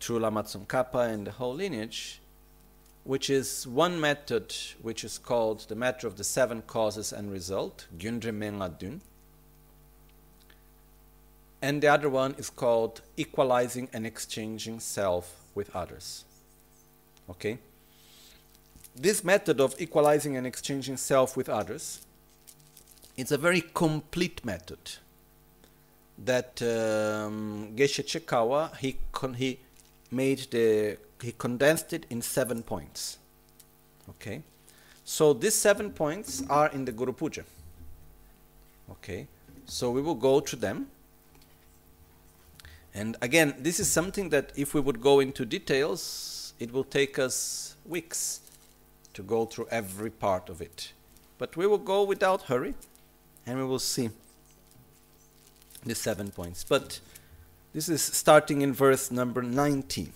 Through Lama Tsongkhapa and the whole lineage, which is one method which is called the method of the seven causes and result, Gyundre Mengadun and the other one is called equalizing and exchanging self with others. Okay? This method of equalizing and exchanging self with others it's a very complete method that um, Geshe Chekawa he he made the he condensed it in seven points. Okay, so these seven points are in the Guru Puja. Okay, so we will go to them and again, this is something that if we would go into details, it will take us weeks to go through every part of it. But we will go without hurry and we will see the seven points. But this is starting in verse number 19.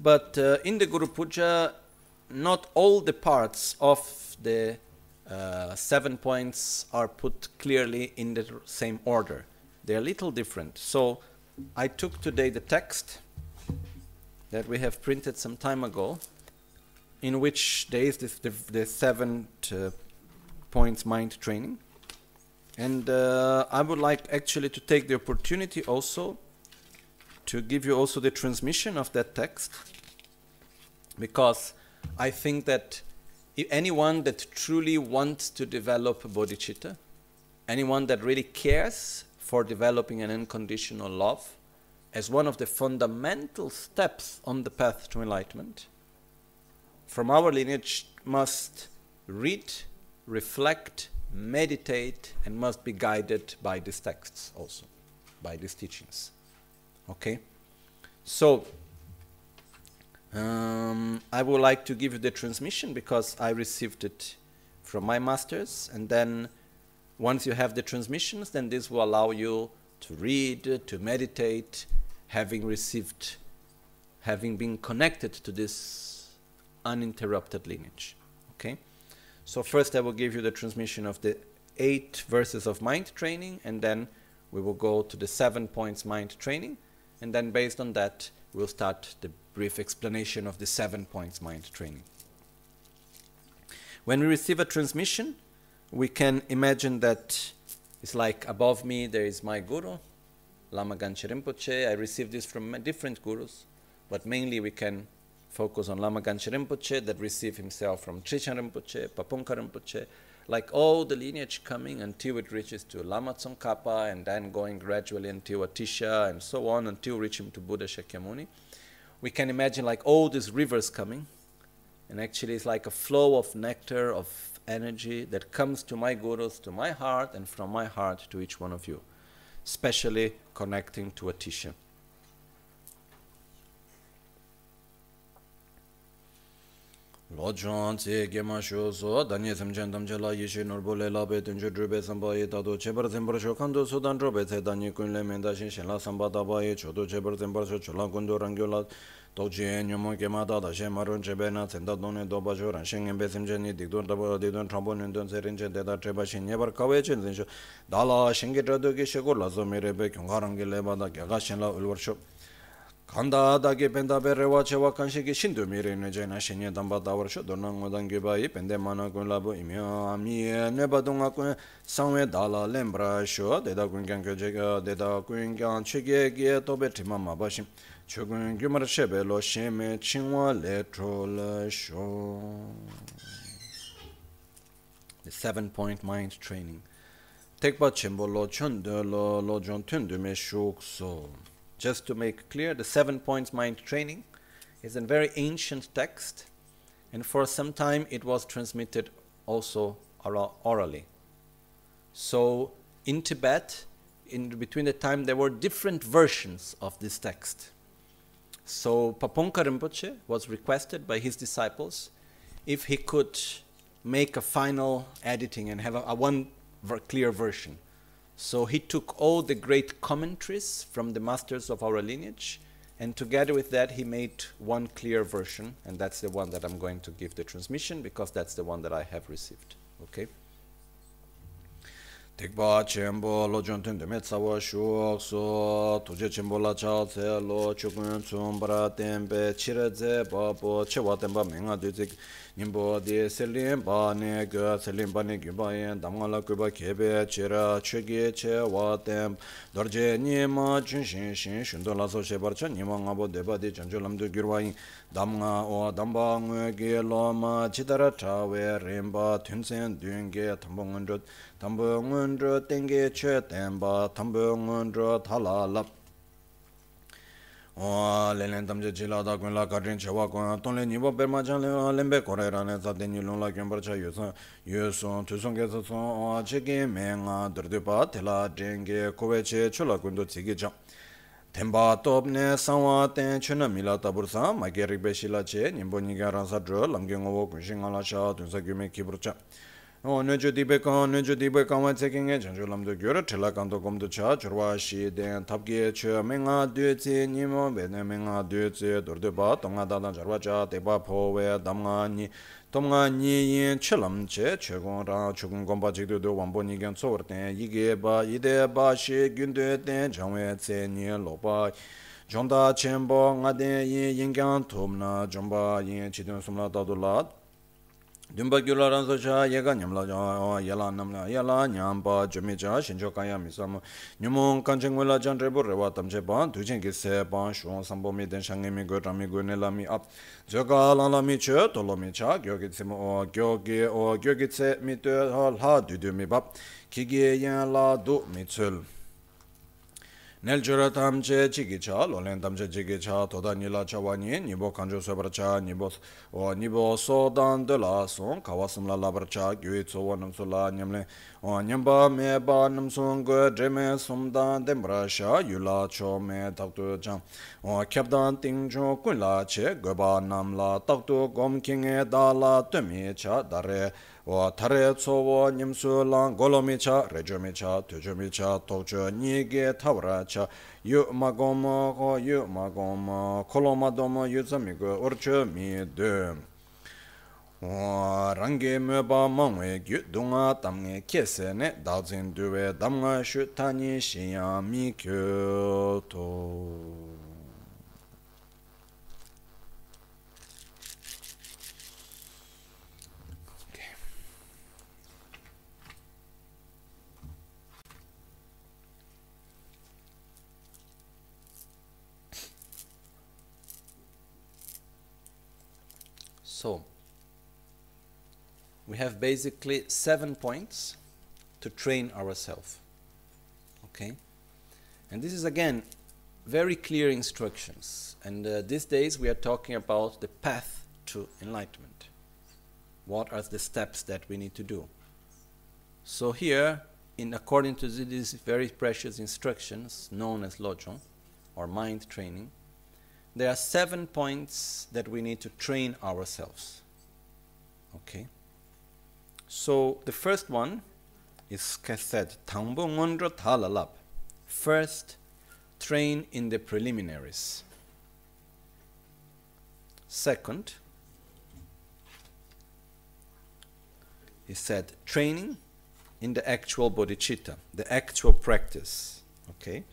But uh, in the Guru Puja, not all the parts of the uh, seven points are put clearly in the same order. They are a little different. So I took today the text that we have printed some time ago, in which there is this, the, the seven uh, points mind training. And uh, I would like actually to take the opportunity also to give you also the transmission of that text, because I think that anyone that truly wants to develop bodhicitta, anyone that really cares for developing an unconditional love as one of the fundamental steps on the path to enlightenment, from our lineage must read, reflect, meditate, and must be guided by these texts also, by these teachings. Okay? So, um, I would like to give you the transmission because I received it from my masters, and then once you have the transmissions, then this will allow you to read, to meditate, having received, having been connected to this uninterrupted lineage. Okay? So, first I will give you the transmission of the eight verses of mind training, and then we will go to the seven points mind training, and then based on that, we'll start the brief explanation of the seven points mind training. When we receive a transmission, we can imagine that it's like above me there is my guru, Lama Gangchen Rinpoche. I received this from different gurus, but mainly we can focus on Lama Gangchen Rinpoche that received himself from Trijang Rinpoche, Pabongka Rinpoche, like all the lineage coming until it reaches to Lama Tsongkhapa and then going gradually until Atisha and so on until reaching to Buddha Shakyamuni. We can imagine like all these rivers coming, and actually it's like a flow of nectar, of energy that comes to my gurus, to my heart, and from my heart to each one of you, especially connecting to Atisha. Ojon tse gema sho so danye samchen tamche la yishi norbo le la pe tencho drube samba ye tado chebar zembar sho kanto so dan drobe tse danye kun le menda shin la samba taba ye chodo chebar zembar sho chola kundo rangyo la tokche nyomo kema tata shen marun chebe na tsenda donne doba sho ran shen ngenpe samchen ni dikdun tabo dikdun trampo nindon se rinchen teta treba shen nyebar kawe chen zin sho. Dala shen ge trado ki shekor la zo mire pe kyunga rangi le bada gyaga shen la ulwar sho. Kanda dagi penda be rewa chewa kanshi ki shindu miri ne jayna shenye damba dawar sho dorna ngodan gyubayi pende mana kun labu imyo amye neba dunga kun sangwe dala lembra sho deda kun kyan kyo jega deda kun kyan chige ge tobe tima mabashim chogun gyumar shebe lo sheme chingwa le trola sho The seven point mind training. Tekpa chenpo lo chon de lo lo jon tun dume shuk so Just to make clear, the seven points mind training is a very ancient text, and for some time it was transmitted also orally. So in Tibet, in between the time there were different versions of this text. So Pabongka Rinpoche was requested by his disciples if he could make a final editing and have a, a one ver- clear version. So he took all the great commentaries from the masters of our lineage, and together with that, he made one clear version, and that's the one that I'm going to give the transmission because that's the one that I have received. Okay? Tikpa chenpo lo tsawa so tuje chenpo la tse lo chukun tenpe chire tse tenpa menga nimbo di selim pa ne ge selim pa ne gyuba yen damga la kuba kebe chira chegi che wa tem dorje nima chun shin shin shundo la so she barcha nima nga bo deba di chanchu lamdu gyurwa yin damga o damba ngue ge lo ma chidara chawe rimba tunsen dunge tambo ngun rut tambo ngun rut tenge che temba tambo ngun rut halala lēnlēn tamche chīlā tā kuñ lā kārtīn chāwā kuñ tōng lēn nīpa pēr mā chāng lēn lēn bē kōrē rā nē sātē nī lōng lā kuñ par chā yu sāng yu sōng tū sōng kē sā sōng chē kī mē ngā dār tū pā tē lā tēng kē kōwē chē chū lā kuñ tō tsī kī chāng tēmbā tōp nē sāng wā tēng chū nā mī lā tā pūr sāng mā kē rīk bē shī lā chē nīmbo nī kā rā sā trō lām kē ngō wō kuñ shī ngā lā shā tū sā kī mē kī pūr chāng nyo dibbe kaan, nyo dibbe kaanwa tseke nge chanchu lamdo gyora tila kanto gomdo cha chorwa shi den tabge che menga dwe tse nimo bene menga dwe tse dorde ba tonga dadan charwa cha teba po we damga ni tomga ni yin che lam che che gong rang chukun gomba chikdo do wambo ni gen tsor ten yige ba ide ba shi gyunde ten changwe tse ni lopa chonda chenpo nga den yin yin kyang tomna chomba yin chidun sumla dadula dunpa gyula ranzo cha yega nyamla yala namla yala nyampa jumi cha shincho kaya misamu nyumon kanchen wela chan trebu rewa tamche pan tuchen ki se pan shuon sambo mi ten shangi mi go rami go nela mi ap. Zoka lala mi che tolo mi cha gyo ki tsimu o gyo ki o gyo ki tse mi tu ha dudu mi bap. Ki gi yen la du mi tsul. nel jura tamche chigi cha lolen tamche chigi cha toda nila cha wani nibo kanjo sobar cha nibo o nibo so dan de la son kawasum la labar cha gyue tso wa nam so la nyamle o nyamba me ba nam son go de me sum dan de mra sha yu la cho me tak tu cha. O kyap dan ting jo kun la che go ba nam la tak tu gom king e da la tu mi cha da re. wa thare tsowo nyimsu lang golomicha rejomicha tujomicha tokcho nige tawracha yu magomo ko yu magomo kolomadomo yu zamigo orcho mi de rangi meba mangwe gyu dunga tamge kese ne dazin duwe damga shu tani shiya mi kyo to. So, we have basically seven points to train ourselves. Okay? And this is again very clear instructions. And uh, these days we are talking about the path to enlightenment. What are the steps that we need to do? So, here, in according to these very precious instructions known as Lojong or mind training, there are seven points that we need to train ourselves. Okay? So the first one is said, Tangbo ngondro talalap. First, train in the preliminaries. Second, he said, training in the actual bodhicitta, the actual practice. Okay?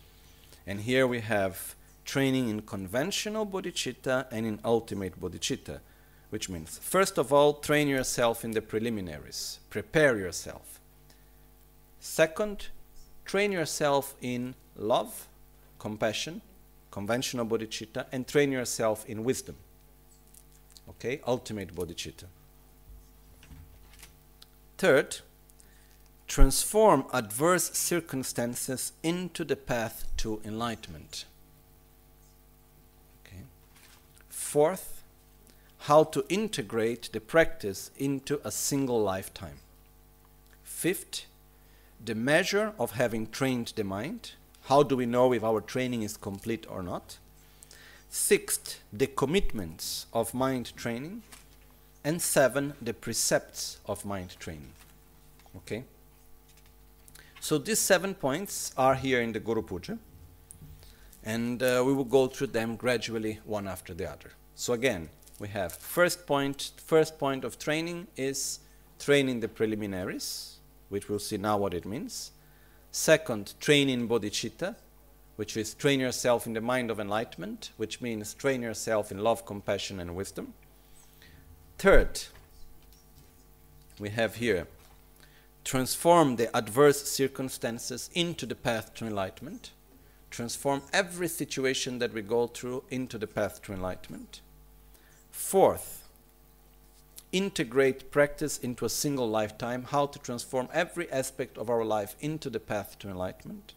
And here we have training in conventional bodhicitta and in ultimate bodhicitta, which means, first of all, train yourself in the preliminaries, prepare yourself. Second, train yourself in love, compassion, conventional bodhicitta, and train yourself in wisdom. Okay, ultimate bodhicitta. Third, transform adverse circumstances into the path to enlightenment. Okay. Fourth, how to integrate the practice into a single lifetime. Fifth, the measure of having trained the mind. How do we know if our training is complete or not? Sixth, the commitments of mind training. And seven, the precepts of mind training. Okay? So these seven points are here in the Guru Puja. And uh, we will go through them gradually, one after the other. So again, we have first point, first point of training is training the preliminaries, which we'll see now what it means. Second, training bodhicitta, which is train yourself in the mind of enlightenment, which means train yourself in love, compassion, and wisdom. Third, we have here transform the adverse circumstances into the path to enlightenment, transform every situation that we go through into the path to enlightenment. Fourth, integrate practice into a single lifetime, how to transform every aspect of our life into the path to enlightenment.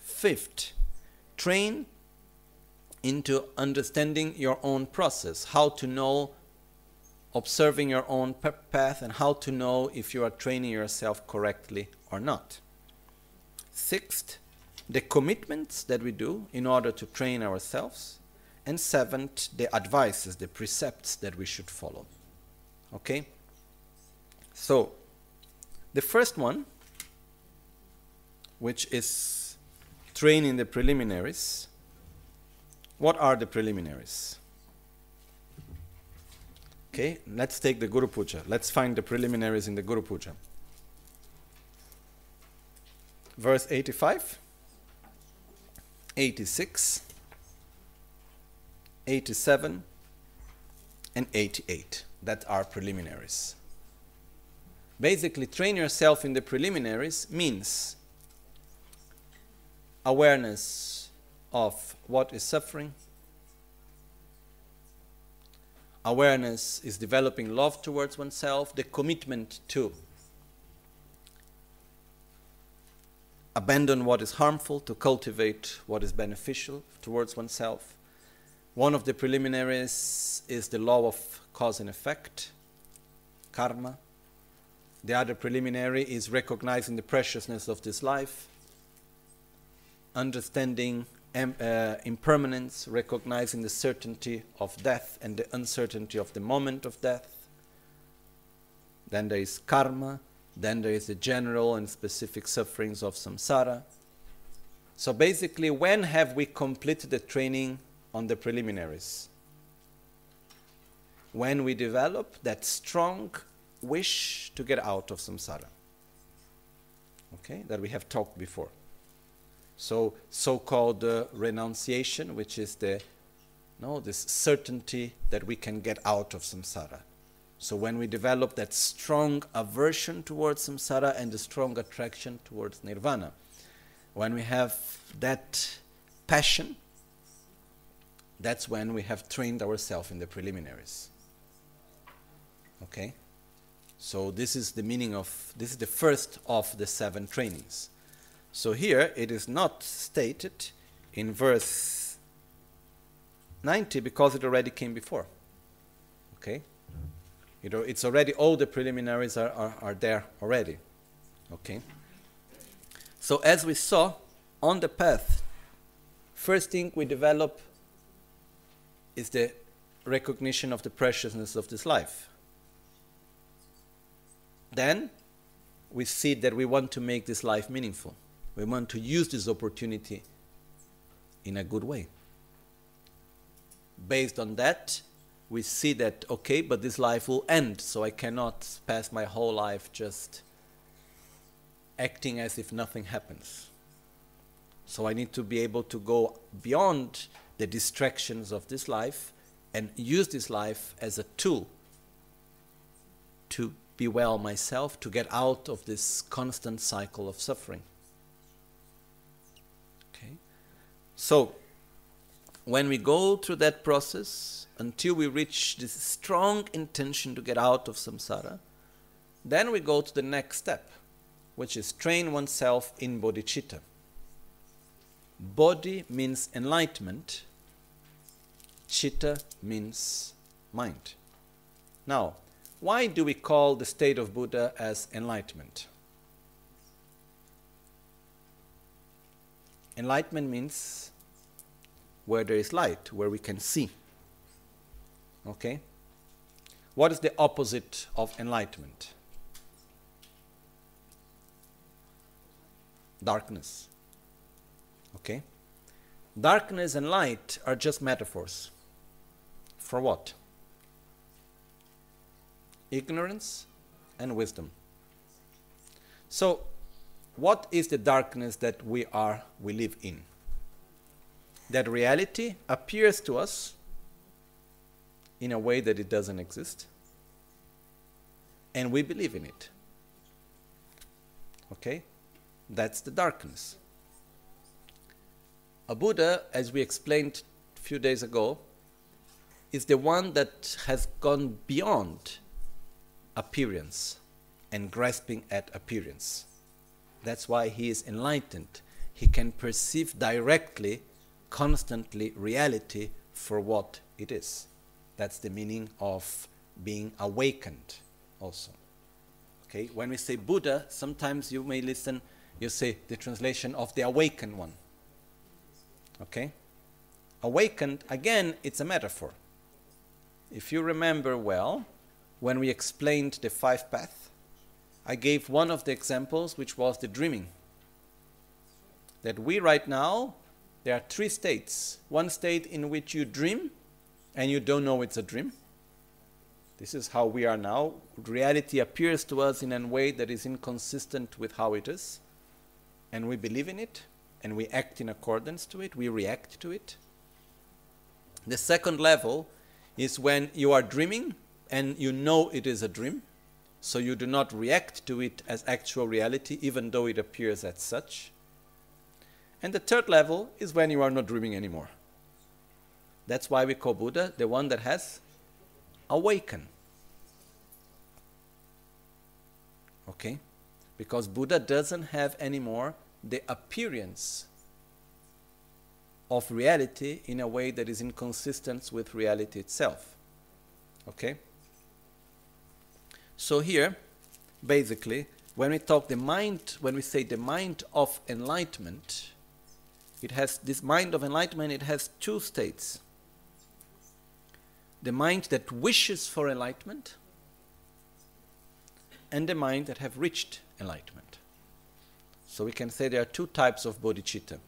Fifth, train into understanding your own process, how to know, observing your own path, and how to know if you are training yourself correctly or not. Sixth, the commitments that we do in order to train ourselves. And seventh, the advices, the precepts that we should follow. Okay? So, the first one, which is training the preliminaries. What are the preliminaries? Okay, let's take the Guru Puja. Let's find the preliminaries in the Guru Puja. Verse 85, 86, 87, and 88 that are preliminaries. Basically, train yourself in the preliminaries means awareness of what is suffering. Awareness is developing love towards oneself, the commitment to abandon what is harmful, to cultivate what is beneficial towards oneself. One of the preliminaries is the law of cause and effect, karma. The other preliminary is recognizing the preciousness of this life, understanding uh, impermanence, recognizing the certainty of death and the uncertainty of the moment of death. Then there is karma, then there is the general and specific sufferings of samsara. So basically, when have we completed the training on the preliminaries? when we develop that strong wish to get out of samsara. Okay, that we have talked before. So, so-called uh, renunciation, which is the no this certainty that we can get out of samsara. So when we develop that strong aversion towards samsara and the strong attraction towards nirvana, when we have that passion, that's when we have trained ourselves in the preliminaries. Okay? So this is the meaning of, this is the first of the seven trainings. So here it is not stated in verse 90 because it already came before. Okay? You know, it's already, all the preliminaries are, are, are there already. Okay? So as we saw on the path, first thing we develop is the recognition of the preciousness of this life then we see that we want to make this life meaningful. We want to use this opportunity in a good way. Based on that, we see that, okay, but this life will end, so I cannot pass my whole life just acting as if nothing happens. So I need to be able to go beyond the distractions of this life and use this life as a tool to be well myself to get out of this constant cycle of suffering. Okay? So, when we go through that process until we reach this strong intention to get out of samsara, then we go to the next step. which is train oneself in bodhicitta. Bodhi means enlightenment, chitta means mind. Now, why do we call the state of Buddha as enlightenment? Enlightenment means where there is light, where we can see. Okay? What is the opposite of enlightenment? Darkness. Okay? Darkness and light are just metaphors. For what? Ignorance and wisdom. So, what is the darkness that we are we live in? That reality appears to us in a way that it doesn't exist, and we believe in it. Okay? That's the darkness. A Buddha, as we explained a few days ago, is the one that has gone beyond appearance and grasping at appearance. That's why he is enlightened. He can perceive directly, constantly, reality for what it is. That's the meaning of being awakened, also. Okay, when we say Buddha, sometimes you may listen, you say the translation of the awakened one. Okay? Awakened, again, it's a metaphor. If you remember well, when we explained the five paths, I gave one of the examples, which was the dreaming. That we right now, there are three states. One state in which you dream and you don't know it's a dream. This is how we are now. Reality appears to us in a way that is inconsistent with how it is, and we believe in it, and we act in accordance to it, we react to it. The second level is when you are dreaming and you know it is a dream, so you do not react to it as actual reality, even though it appears as such. And the third level is when you are not dreaming anymore. That's why we call Buddha the one that has awakened. Okay? Because Buddha doesn't have anymore the appearance of reality in a way that is inconsistent with reality itself. Okay? So here, basically, when we talk the mind, when we say the mind of enlightenment, it has this mind of enlightenment, it has two states the mind that wishes for enlightenment and the mind that have reached enlightenment. So we can say there are two types of bodhicitta,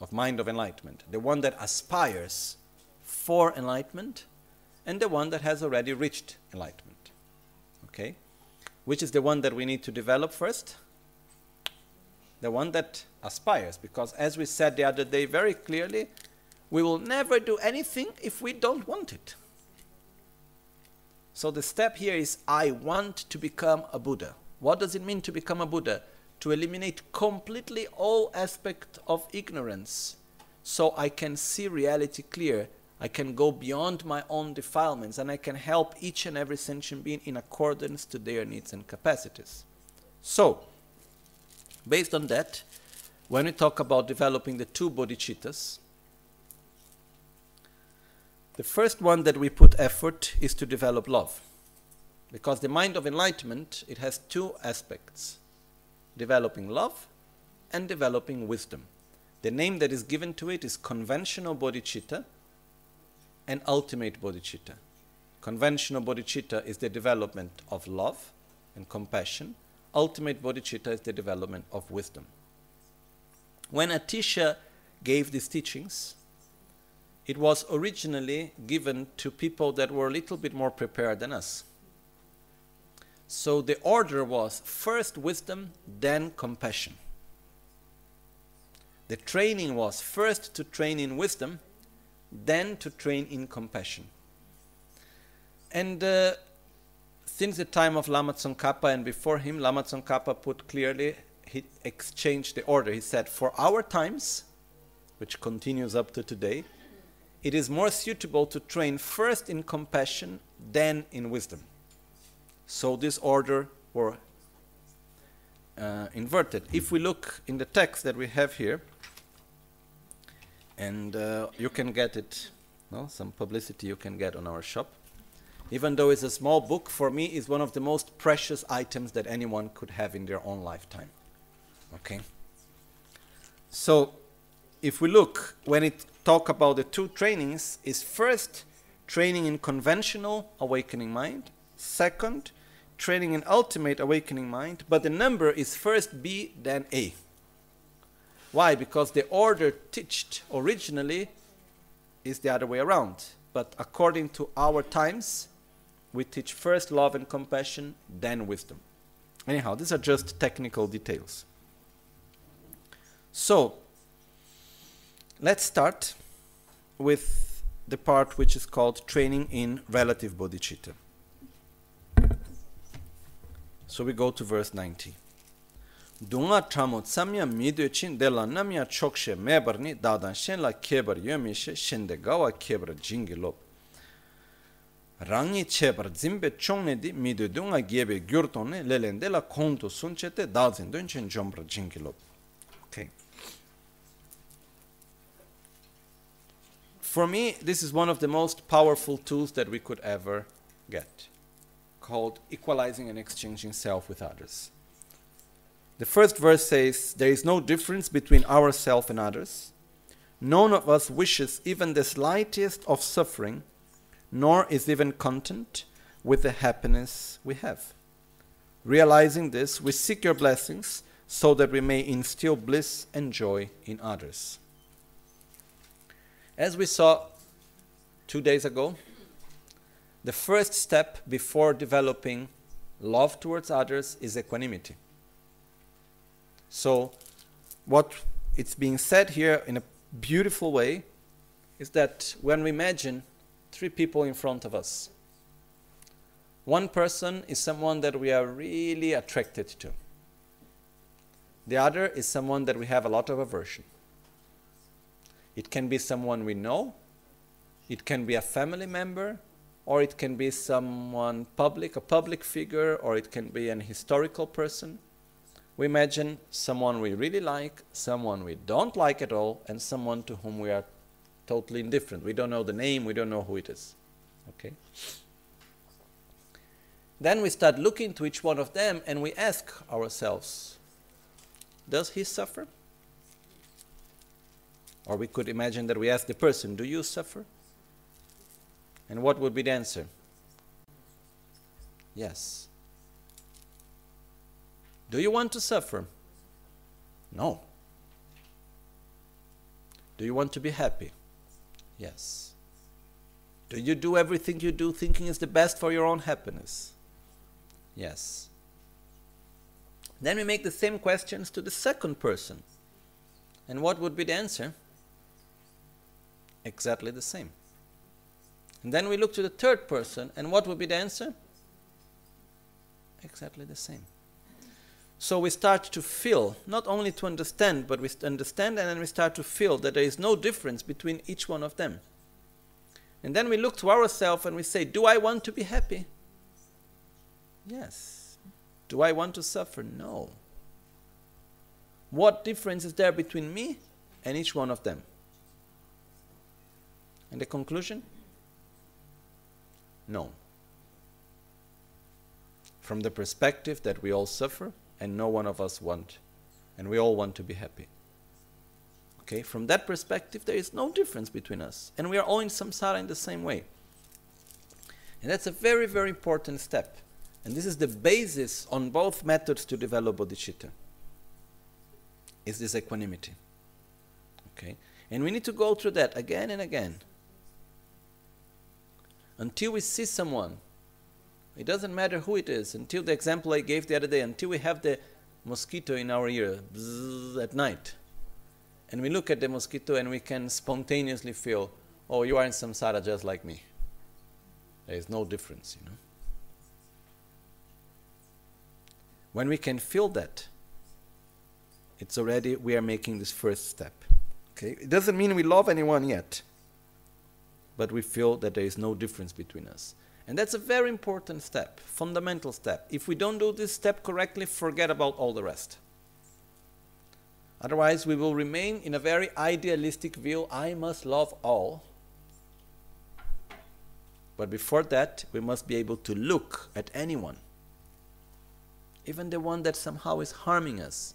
of mind of enlightenment. The one that aspires for enlightenment and the one that has already reached enlightenment. Okay? Which is the one that we need to develop first? The one that aspires, because as we said the other day very clearly, we will never do anything if we don't want it. So the step here is I want to become a Buddha. What does it mean to become a Buddha? To eliminate completely all aspect of ignorance so I can see reality clear. I can go beyond my own defilements and I can help each and every sentient being in accordance to their needs and capacities. So, based on that, when we talk about developing the two bodhicittas, the first one that we put effort is to develop love. Because the mind of enlightenment, it has two aspects developing love and developing wisdom. The name that is given to it is conventional bodhicitta and ultimate bodhicitta. Conventional bodhicitta is the development of love and compassion. Ultimate bodhicitta is the development of wisdom. When Atisha gave these teachings, it was originally given to people that were a little bit more prepared than us. So the order was first wisdom, then compassion. The training was first to train in wisdom, then to train in compassion. And uh, since the time of Lama Tsongkhapa and before him, Lama Tsongkhapa put clearly, he exchanged the order. He said, For our times, which continues up to today, it is more suitable to train first in compassion then in wisdom. So this order were uh, inverted. If we look in the text that we have here, and uh, you can get it, no, some publicity you can get on our shop. Even though it's a small book, for me, it's one of the most precious items that anyone could have in their own lifetime. Okay. So, if we look when it talk about the two trainings, is first training in conventional awakening mind, second training in ultimate awakening mind, but the number is first B, then A. Why? Because the order taught originally is the other way around. But according to our times, we teach first love and compassion, then wisdom. Anyhow, these are just technical details. So, let's start with the part which is called training in relative bodhicitta. So we go to verse 90. Dunga tramo tsamya midyo chin dela namya chokshe mebarni dadan shen la kebar yomishe shende gawa kebar jingi lop. Rangi chebar zimbe chongne di midyo dunga gebe gyurtone lelen dela konto sunchete dazin dunchen jombra jingi lop. Okay. For me, this is one of the most powerful tools that we could ever get called equalizing and exchanging self with others. The first verse says, There is no difference between ourself and others. None of us wishes even the slightest of suffering, nor is even content with the happiness we have. Realizing this, we seek your blessings so that we may instill bliss and joy in others. As we saw two days ago, the first step before developing love towards others is equanimity. So, what it's being said here in a beautiful way is that when we imagine three people in front of us, one person is someone that we are really attracted to. The other is someone that we have a lot of aversion. It can be someone we know, it can be a family member, or it can be someone public, a public figure, or it can be an historical person. We imagine someone we really like, someone we don't like at all, and someone to whom we are totally indifferent. We don't know the name, we don't know who it is. Okay? Then we start looking to each one of them and we ask ourselves, does he suffer? Or we could imagine that we ask the person, do you suffer? And what would be the answer? Yes. Do you want to suffer? No. Do you want to be happy? Yes. Do you do everything you do thinking is the best for your own happiness? Yes. Then we make the same questions to the second person. And what would be the answer? Exactly the same. And then we look to the third person, and what would be the answer? Exactly the same. So we start to feel, not only to understand, but we understand and then we start to feel that there is no difference between each one of them. And then we look to ourselves and we say, Do I want to be happy? Yes. Do I want to suffer? No. What difference is there between me and each one of them? And the conclusion? No. From the perspective that we all suffer and no one of us want, and we all want to be happy. Okay, from that perspective, there is no difference between us, and we are all in samsara in the same way. And that's a very, very important step. And this is the basis on both methods to develop bodhicitta. Is this equanimity. Okay? And we need to go through that again and again until we see someone, it doesn't matter who it is, until the example I gave the other day, until we have the mosquito in our ear at night, and we look at the mosquito and we can spontaneously feel, oh, you are in samsara just like me. There is no difference, you know. When we can feel that, it's already, we are making this first step. Okay? It doesn't mean we love anyone yet but we feel that there is no difference between us. And that's a very important step, fundamental step. If we don't do this step correctly, forget about all the rest. Otherwise, we will remain in a very idealistic view I must love all. But before that, we must be able to look at anyone, even the one that somehow is harming us,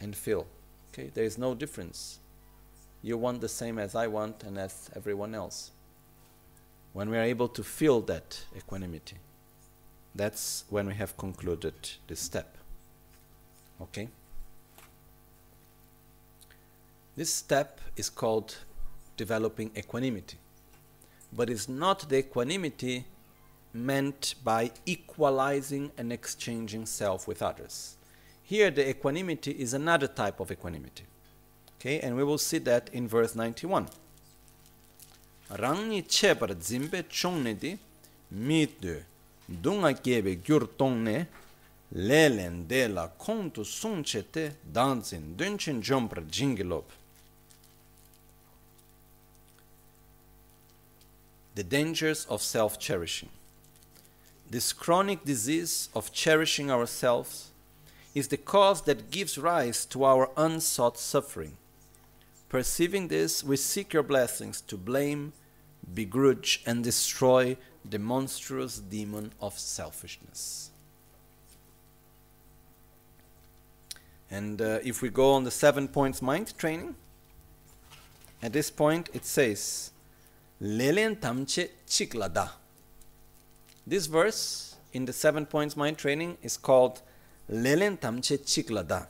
and feel okay, there is no difference. You want the same as I want and as everyone else. When we are able to feel that equanimity, that's when we have concluded this step. Okay? This step is called developing equanimity. But it's not the equanimity meant by equalizing and exchanging self with others. Here, the equanimity is another type of equanimity. Okay, and we will see that in verse 91. Rangi chebar zimbe chongne di mitu dunga kebe gyur tongne lelen de la kontu sunchete danzin dunchin jompra jingilop. The dangers of self cherishing. This chronic disease of cherishing ourselves is the cause that gives rise to our unsought suffering. Perceiving this, we seek your blessings to blame, begrudge, and destroy the monstrous demon of selfishness. And uh, if we go on the seven points mind training, at this point it says, Lelen tamche chiklada. This verse in the seven points mind training is called Lelen tamche chiklada.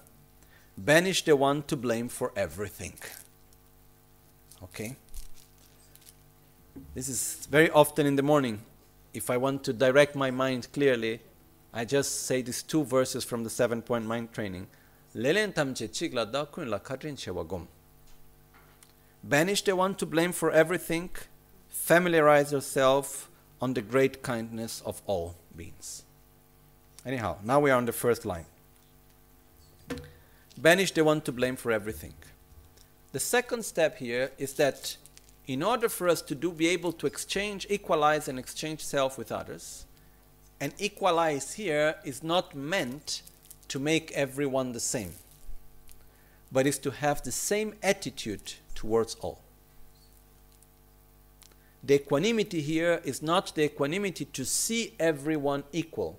Banish the one to blame for everything. Okay? This is very often in the morning. If I want to direct my mind clearly, I just say these two verses from the seven point mind training. Banish the one to blame for everything. Familiarize yourself on the great kindness of all beings. Anyhow, now we are on the first line. Banish the one to blame for everything. The second step here is that in order for us to do, be able to exchange, equalize, and exchange self with others, and equalize here is not meant to make everyone the same, but is to have the same attitude towards all. The equanimity here is not the equanimity to see everyone equal.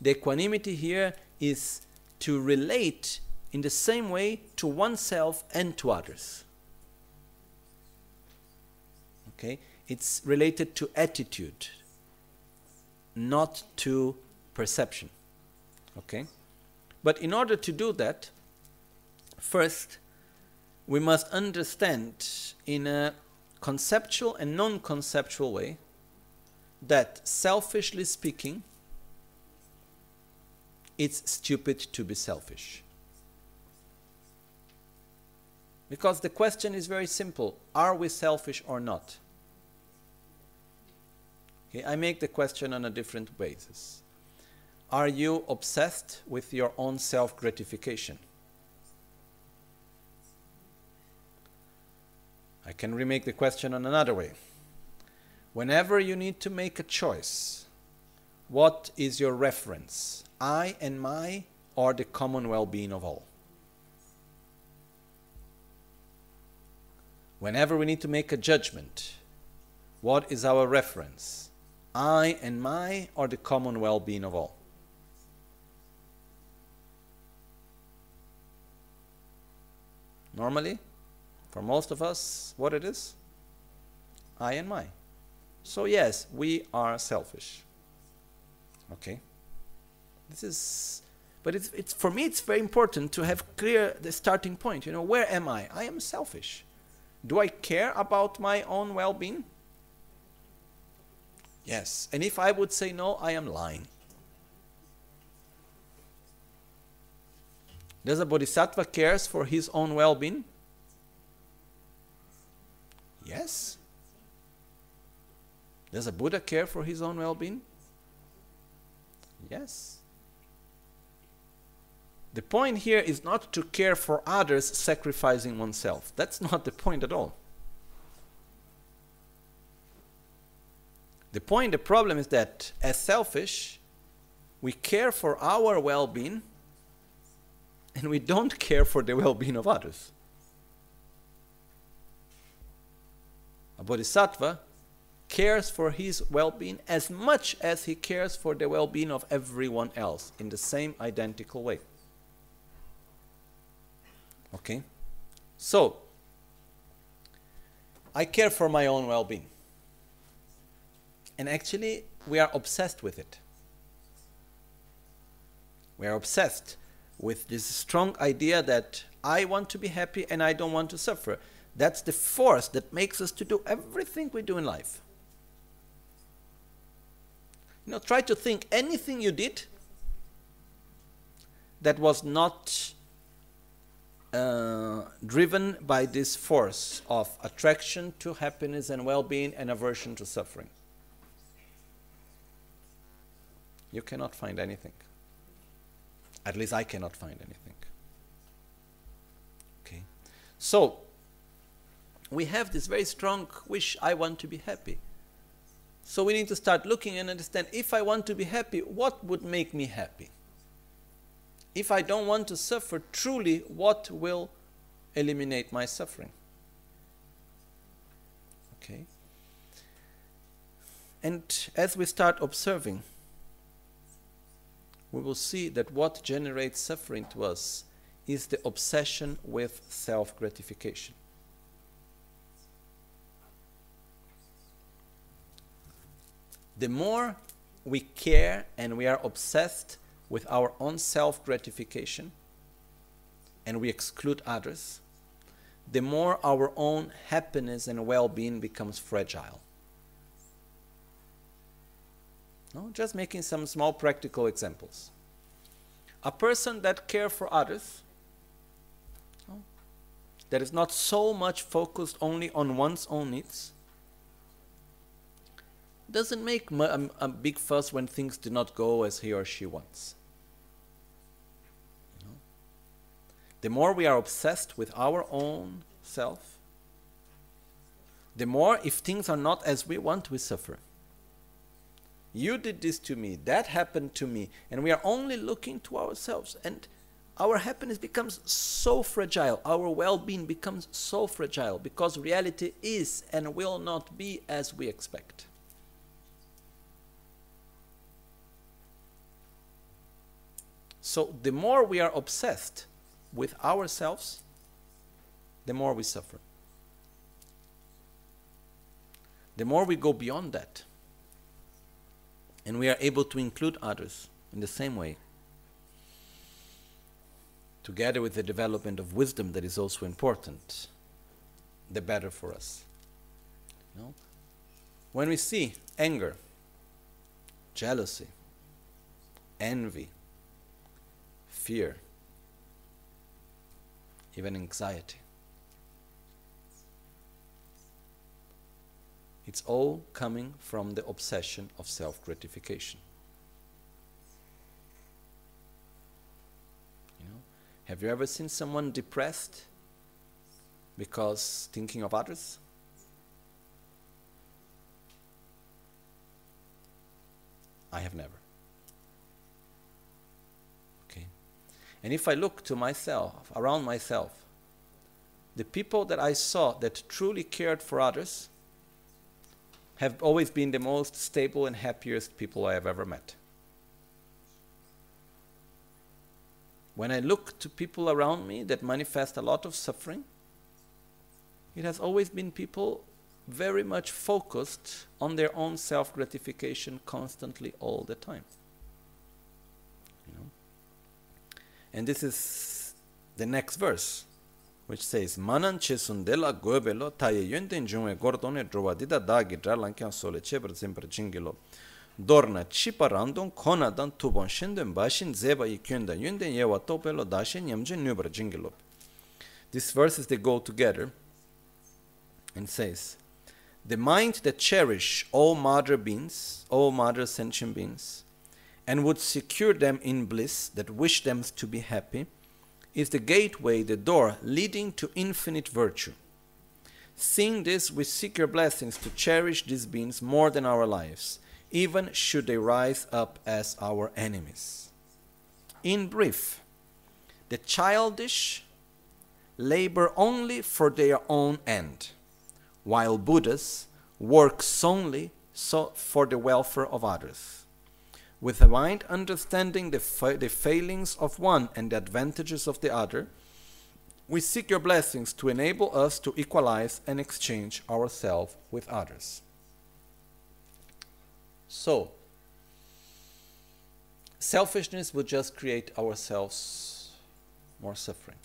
The equanimity here is to relate in the same way to oneself and to others. Okay? It's related to attitude, not to perception. Okay? But in order to do that, first, we must understand in a conceptual and non conceptual way that, selfishly speaking, it's stupid to be selfish. Because the question is very simple are we selfish or not? Okay, I make the question on a different basis. Are you obsessed with your own self gratification? I can remake the question on another way. Whenever you need to make a choice, what is your reference? I and my, or the common well being of all? Whenever we need to make a judgment, what is our reference? I and my, or the common well being of all? Normally, for most of us, what it is? I and my. So, yes, we are selfish. Okay? This is, but it's, it's, for me, it's very important to have clear the starting point. You know, where am I? I am selfish. Do I care about my own well being? Yes. And if I would say no, I am lying. Does a bodhisattva cares for his own well being? Yes. Does a Buddha care for his own well being? Yes. The point here is not to care for others sacrificing oneself. That's not the point at all. The point, the problem is that as selfish, we care for our well being and we don't care for the well being of others. A bodhisattva cares for his well being as much as he cares for the well being of everyone else in the same identical way. Okay? So, I care for my own well being. And actually, we are obsessed with it. We are obsessed with this strong idea that I want to be happy and I don't want to suffer. That's the force that makes us to do everything we do in life. You know, try to think anything you did that was not uh, driven by this force of attraction to happiness and well being and aversion to suffering. You cannot find anything. At least I cannot find anything. Okay? So, we have this very strong wish I want to be happy. So, we need to start looking and understand if I want to be happy, what would make me happy? If I don't want to suffer, truly, what will eliminate my suffering? Okay? And as we start observing, we will see that what generates suffering to us is the obsession with self gratification. The more we care and we are obsessed with our own self gratification and we exclude others, the more our own happiness and well being becomes fragile. No? Just making some small practical examples. A person that cares for others, no? that is not so much focused only on one's own needs, doesn't make a, um, a big fuss when things do not go as he or she wants. The more we are obsessed with our own self, the more, if things are not as we want, we suffer. You did this to me, that happened to me, and we are only looking to ourselves. And our happiness becomes so fragile, our well being becomes so fragile because reality is and will not be as we expect. So, the more we are obsessed with ourselves, the more we suffer. The more we go beyond that, and we are able to include others in the same way, together with the development of wisdom that is also important, the better for us. You know? When we see anger, jealousy, envy, fear, even anxiety. It's all coming from the obsession of self gratification. You know, have you ever seen someone depressed because thinking of others? I have never. And if I look to myself, around myself, the people that I saw that truly cared for others have always been the most stable and happiest people I have ever met. When I look to people around me that manifest a lot of suffering, it has always been people very much focused on their own self gratification constantly all the time. And this is the next verse, which says, Manan chesun de la goebelo taye yönden jungwe gordone drowa dida dagi dralan kyan sole chebar zimbra jingilo. Dorna chipa randon tubon shinden bashin zeba i kyönda yönden yewa topelo dashen yamjen nubra jingilo. These verses, they go together and says, The mind that cherish all mother beings, all mother sentient beings, and would secure them in bliss that wish them to be happy, is the gateway, the door leading to infinite virtue. Seeing this, we seek your blessings to cherish these beings more than our lives, even should they rise up as our enemies. In brief, the childish labor only for their own end, while Buddhas work solely so for the welfare of others. With a mind understanding the, fa- the failings of one and the advantages of the other, we seek your blessings to enable us to equalize and exchange ourselves with others. So, selfishness will just create ourselves more suffering.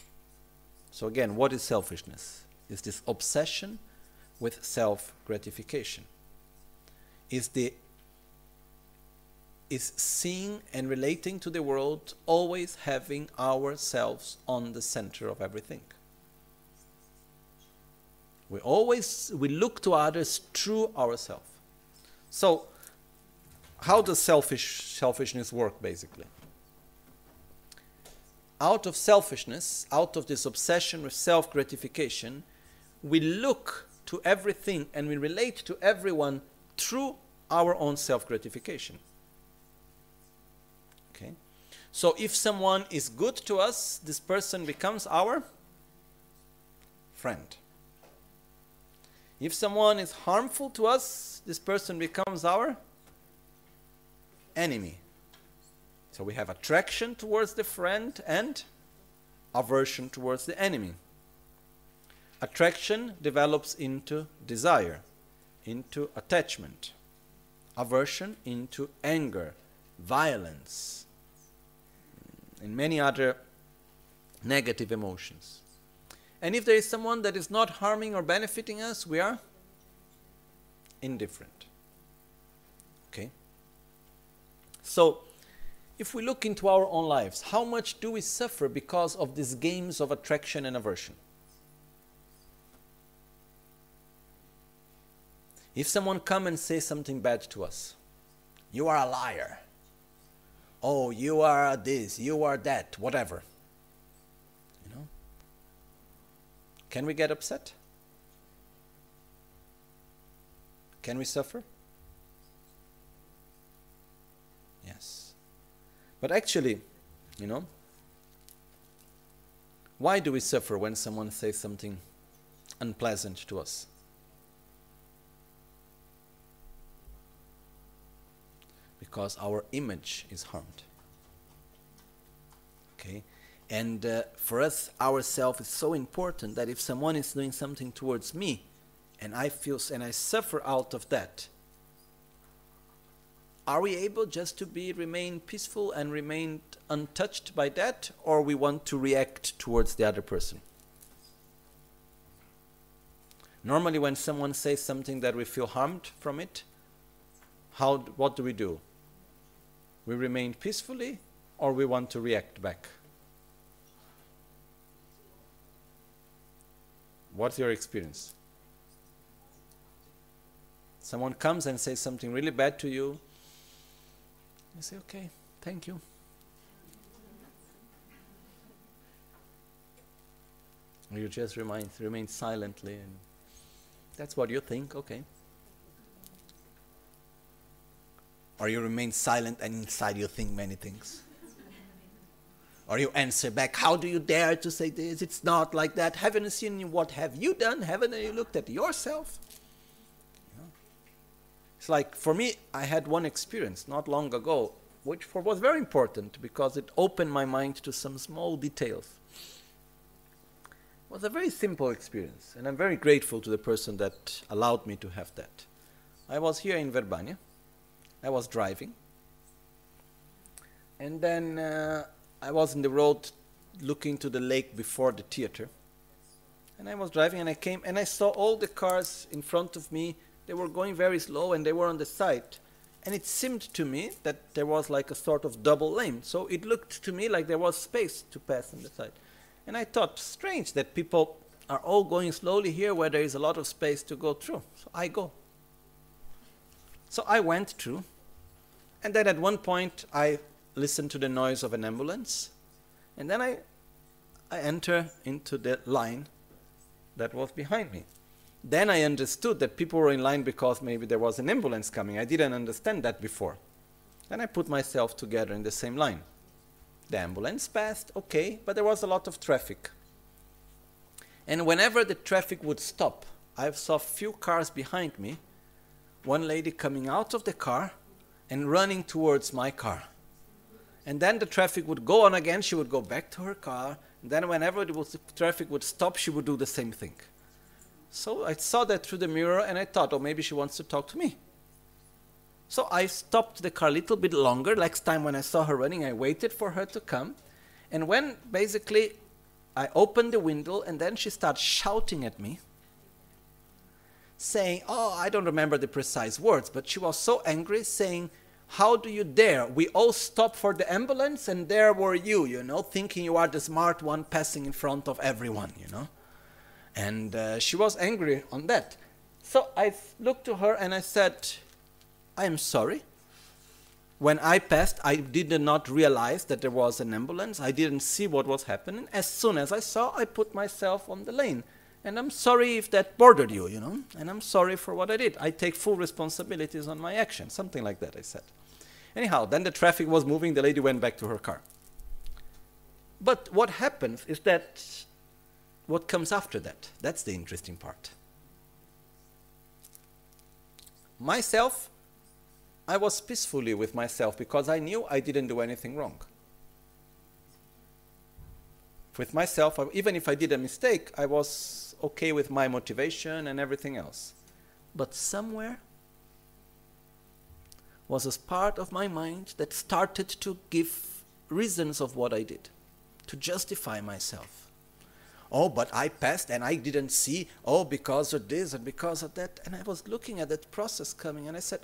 So, again, what is selfishness? Is this obsession with self gratification? Is the is seeing and relating to the world, always having ourselves on the center of everything. We always we look to others through ourselves. So, how does selfish selfishness work basically? Out of selfishness, out of this obsession with self gratification, we look to everything and we relate to everyone through our own self gratification. Okay? So if someone is good to us, this person becomes our friend. If someone is harmful to us, this person becomes our enemy. So we have attraction towards the friend and aversion towards the enemy. Attraction develops into desire, into attachment. Aversion into anger, violence, and many other negative emotions. And if there is someone that is not harming or benefiting us, we are indifferent. Okay? So, if we look into our own lives, how much do we suffer because of these games of attraction and aversion? If someone come and say something bad to us, you are a liar oh, you are this, you are that, whatever. You know? Can we get upset? Can we suffer? Yes. But actually, you know, why do we suffer when someone says something unpleasant to us? Because our image is harmed. Okay? And uh, for us, ourself is so important that if someone is doing something towards me and I feel and I suffer out of that, are we able just to be remain peaceful and remain untouched by that, or we want to react towards the other person? Normally, when someone says something that we feel harmed from it, how what do we do? We remain peacefully or we want to react back? What's your experience? Someone comes and says something really bad to you. You say, okay, thank you. You just remain, remain silently and that's what you think, okay. Or you remain silent and inside you think many things. Or you answer back, How do you dare to say this? It's not like that. Haven't you seen what have you done? Haven't you looked at yourself? It's like for me, I had one experience not long ago, which for was very important because it opened my mind to some small details. It was a very simple experience, and I'm very grateful to the person that allowed me to have that. I was here in Verbania I was driving. And then uh, I was in the road looking to the lake before the theater. And I was driving and I came and I saw all the cars in front of me. They were going very slow and they were on the side. And it seemed to me that there was like a sort of double lane. So it looked to me like there was space to pass on the side. And I thought, strange that people are all going slowly here where there is a lot of space to go through. So I go. So I went through, and then at one point I listened to the noise of an ambulance, and then I, I enter into the line that was behind me. Then I understood that people were in line because maybe there was an ambulance coming. I didn't understand that before. Then I put myself together in the same line. The ambulance passed, okay, but there was a lot of traffic. And whenever the traffic would stop, I saw few cars behind me, one lady coming out of the car and running towards my car. And then the traffic would go on again, she would go back to her car, and then whenever the traffic would stop, she would do the same thing. So I saw that through the mirror and I thought, oh, maybe she wants to talk to me. So I stopped the car a little bit longer. Next time when I saw her running, I waited for her to come. And when basically I opened the window and then she started shouting at me, saying, Oh, I don't remember the precise words, but she was so angry, saying, How do you dare? We all stopped for the ambulance and there were you, you know, thinking you are the smart one passing in front of everyone, you know. And uh, she was angry on that. So I looked to her and I said, I am sorry. When I passed, I did not realize that there was an ambulance. I didn't see what was happening. As soon as I saw, I put myself on the lane. And I'm sorry if that bothered you, you know. And I'm sorry for what I did. I take full responsibilities on my actions. Something like that, I said. Anyhow, then the traffic was moving. The lady went back to her car. But what happens is that what comes after that? That's the interesting part. Myself, I was peacefully with myself because I knew I didn't do anything wrong. With myself, even if I did a mistake, I was okay with my motivation and everything else. But somewhere was a part of my mind that started to give reasons of what I did, to justify myself oh, but I passed and I didn't see, oh, because of this and because of that. And I was looking at that process coming and I said,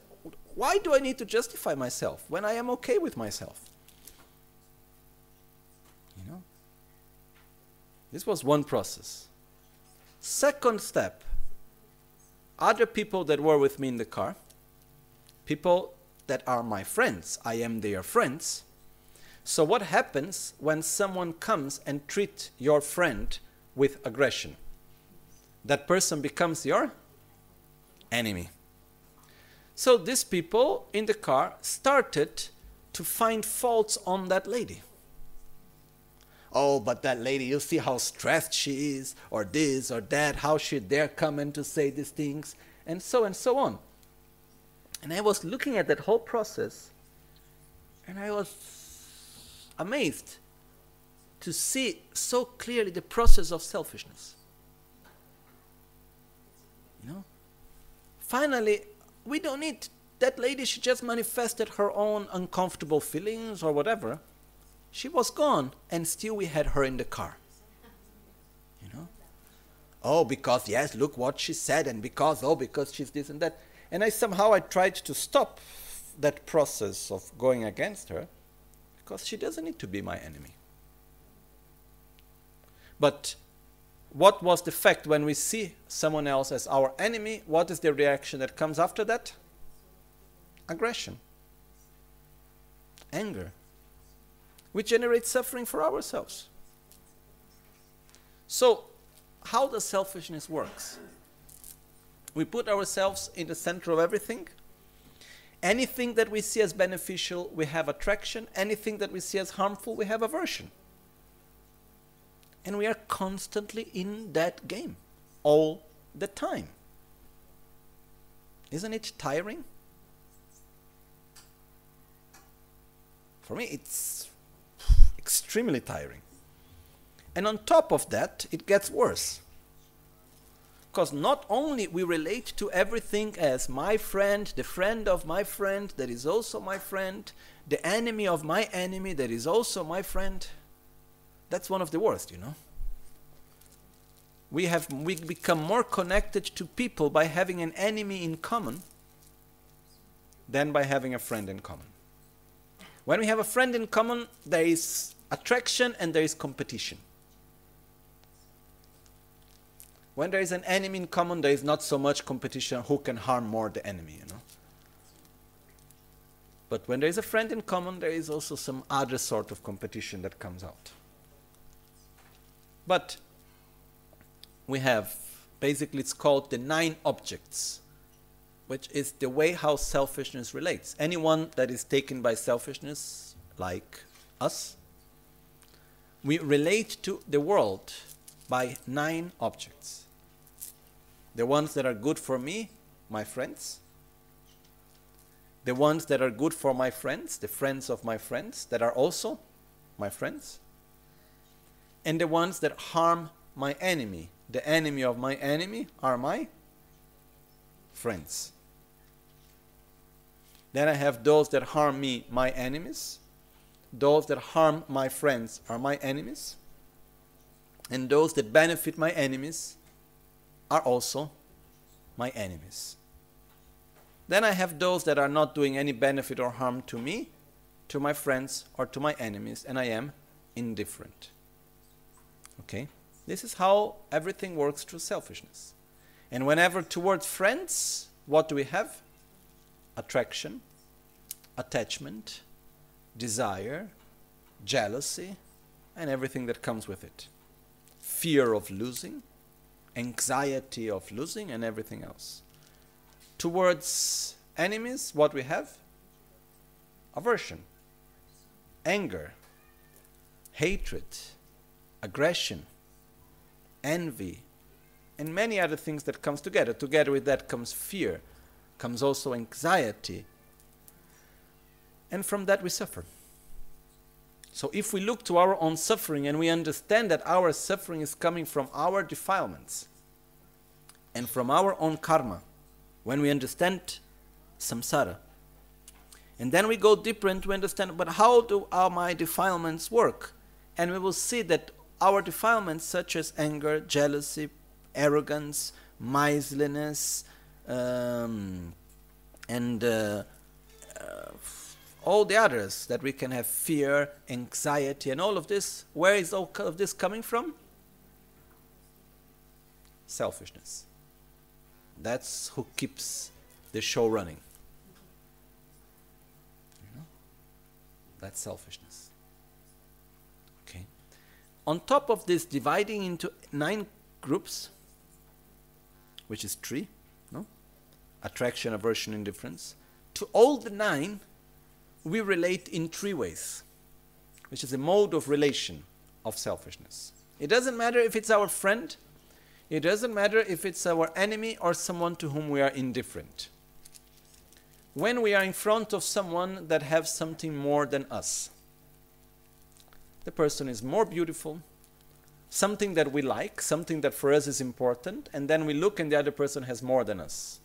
why do I need to justify myself when I am okay with myself? You know? This was one process. Second step other people that were with me in the car, people that are my friends, I am their friends. So, what happens when someone comes and treat your friend with aggression. That person becomes your enemy. So these people in the car started to find faults on that lady. Oh, but that lady, you see how stressed she is, or this or that, how she dare come in to say these things, and so and so on. And I was looking at that whole process, and I was amazed to see so clearly the process of selfishness. You know? Finally, we don't need that lady, she just manifested her own uncomfortable feelings or whatever. She was gone, and still we had her in the car. You know? Oh, because yes, look what she said, and because, oh, because she's this and that. And I somehow I tried to stop that process of going against her because she doesn't need to be my enemy. But what was the fact when we see someone else as our enemy? What is the reaction that comes after that? Aggression, anger, which generate suffering for ourselves. So, how does selfishness works? We put ourselves in the center of everything. Anything that we see as beneficial, we have attraction. Anything that we see as harmful, we have aversion. And we are constantly in that game all the time. Isn't it tiring? For me, it's extremely tiring. And on top of that, it gets worse. Because not only we relate to everything as my friend, the friend of my friend that is also my friend, the enemy of my enemy that is also my friend, that's one of the worst, you know. We have we become more connected to people by having an enemy in common than by having a friend in common. When we have a friend in common, there is attraction and there is competition. When there is an enemy in common, there is not so much competition who can harm more the enemy, you know. But when there is a friend in common, there is also some other sort of competition that comes out. But we have Basically, it's called the nine objects, which is the way how selfishness relates. Anyone that is taken by selfishness, like us, we relate to the world by nine objects. The ones that are good for me, my friends. The ones that are good for my friends, the friends of my friends, that are also my friends. And the ones that harm my enemy, the enemy of my enemy, are my friends. Then I have those that harm me, my enemies. Those that harm my friends are my enemies. And those that benefit my enemies are also my enemies. Then I have those that are not doing any benefit or harm to me, to my friends, or to my enemies, and I am indifferent. Okay? This is how everything works through selfishness. And whenever towards friends, what do we have? Attraction, attachment, desire, jealousy, and everything that comes with it. Fear of losing, anxiety of losing, and everything else. Towards enemies, what we have? Aversion, anger, hatred, aggression, envy, and many other things that comes together. Together with that comes fear, comes also anxiety, and from that we suffer. So if we look to our own suffering and we understand that our suffering is coming from our defilements and from our own karma, when we understand samsara, and then we go deeper and we understand, but how do our my defilements work? And we will see that our defilements, such as anger, jealousy, arrogance, miserliness, um, and uh, uh, all the others that we can have fear, anxiety, and all of this, where is all of this coming from? Selfishness. That's who keeps the show running. You know? That's selfishness. Okay. On top of this, dividing into nine groups, which is three, no? Attraction, aversion, indifference. To all the nine, we relate in three ways, which is a mode of relation of selfishness. It doesn't matter if it's our friend, it doesn't matter if it's our enemy or someone to whom we are indifferent. When we are in front of someone that has something more than us, the person is more beautiful, something that we like, something that for us is important, and then we look and the other person has more than us.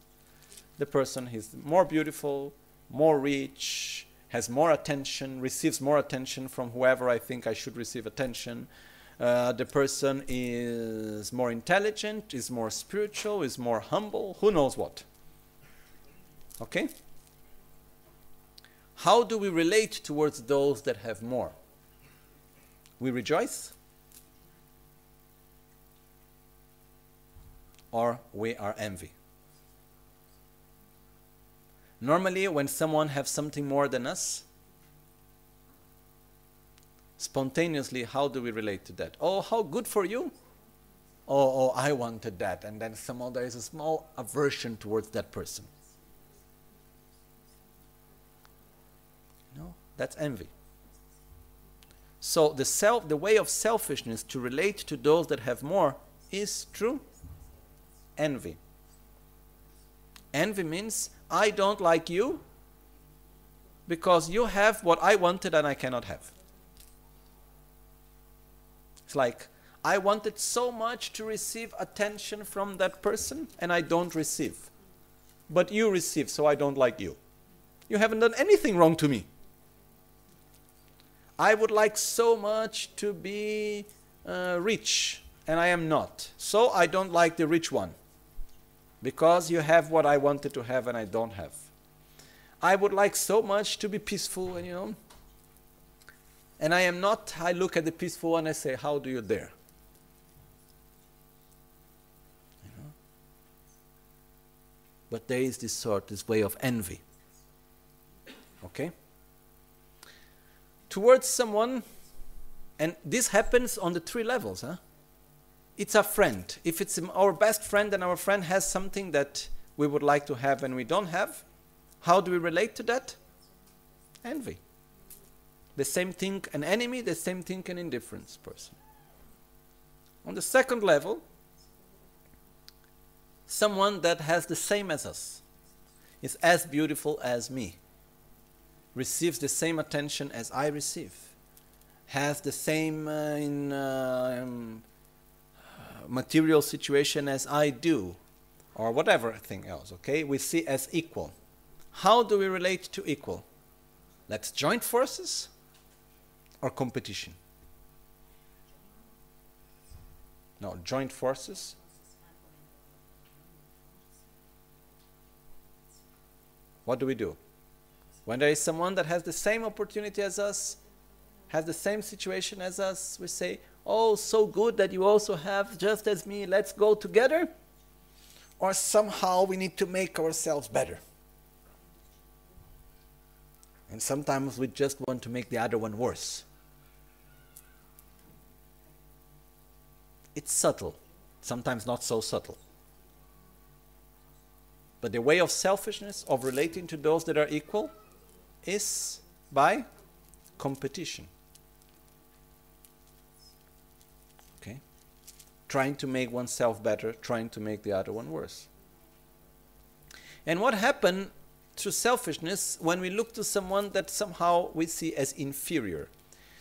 The person is more beautiful, more rich, has more attention, receives more attention from whoever I think I should receive attention. Uh, the person is more intelligent, is more spiritual, is more humble, who knows what. Okay? How do we relate towards those that have more? We rejoice? Or we are envy? Normally, when someone has something more than us, spontaneously, how do we relate to that? Oh, how good for you! Oh, oh, I wanted that. And then somehow there is a small aversion towards that person. No, that's envy. So the self, the way of selfishness to relate to those that have more is true envy. Envy means I don't like you because you have what I wanted and I cannot have. It's like, I wanted so much to receive attention from that person and I don't receive. But you receive, so I don't like you. You haven't done anything wrong to me. I would like so much to be uh, rich and I am not. So I don't like the rich one because you have what I wanted to have and I don't have. I would like so much to be peaceful and you know. And I am not I look at the peaceful one and I say how do you dare? You know? But there is this sort this way of envy. Okay? Towards someone and this happens on the three levels huh it's a friend. If it's our best friend and our friend has something that we would like to have and we don't have, how do we relate to that? Envy. The same thing, an enemy, the same thing, an indifference person. On the second level, someone that has the same as us, is as beautiful as me, receives the same attention as I receive, has the same uh, in, uh, um, material situation as I do, or whatever thing else, okay? We see as equal. How do we relate to equal? Let's join forces or competition? No, joint forces. What do we do? When there is someone that has the same opportunity as us, has the same situation as us, we say, Oh, so good that you also have just as me, let's go together? Or somehow we need to make ourselves better. And sometimes we just want to make the other one worse. It's subtle, sometimes not so subtle. But the way of selfishness, of relating to those that are equal, is by competition. Trying to make oneself better, trying to make the other one worse. And what happened through selfishness when we look to someone that somehow we see as inferior,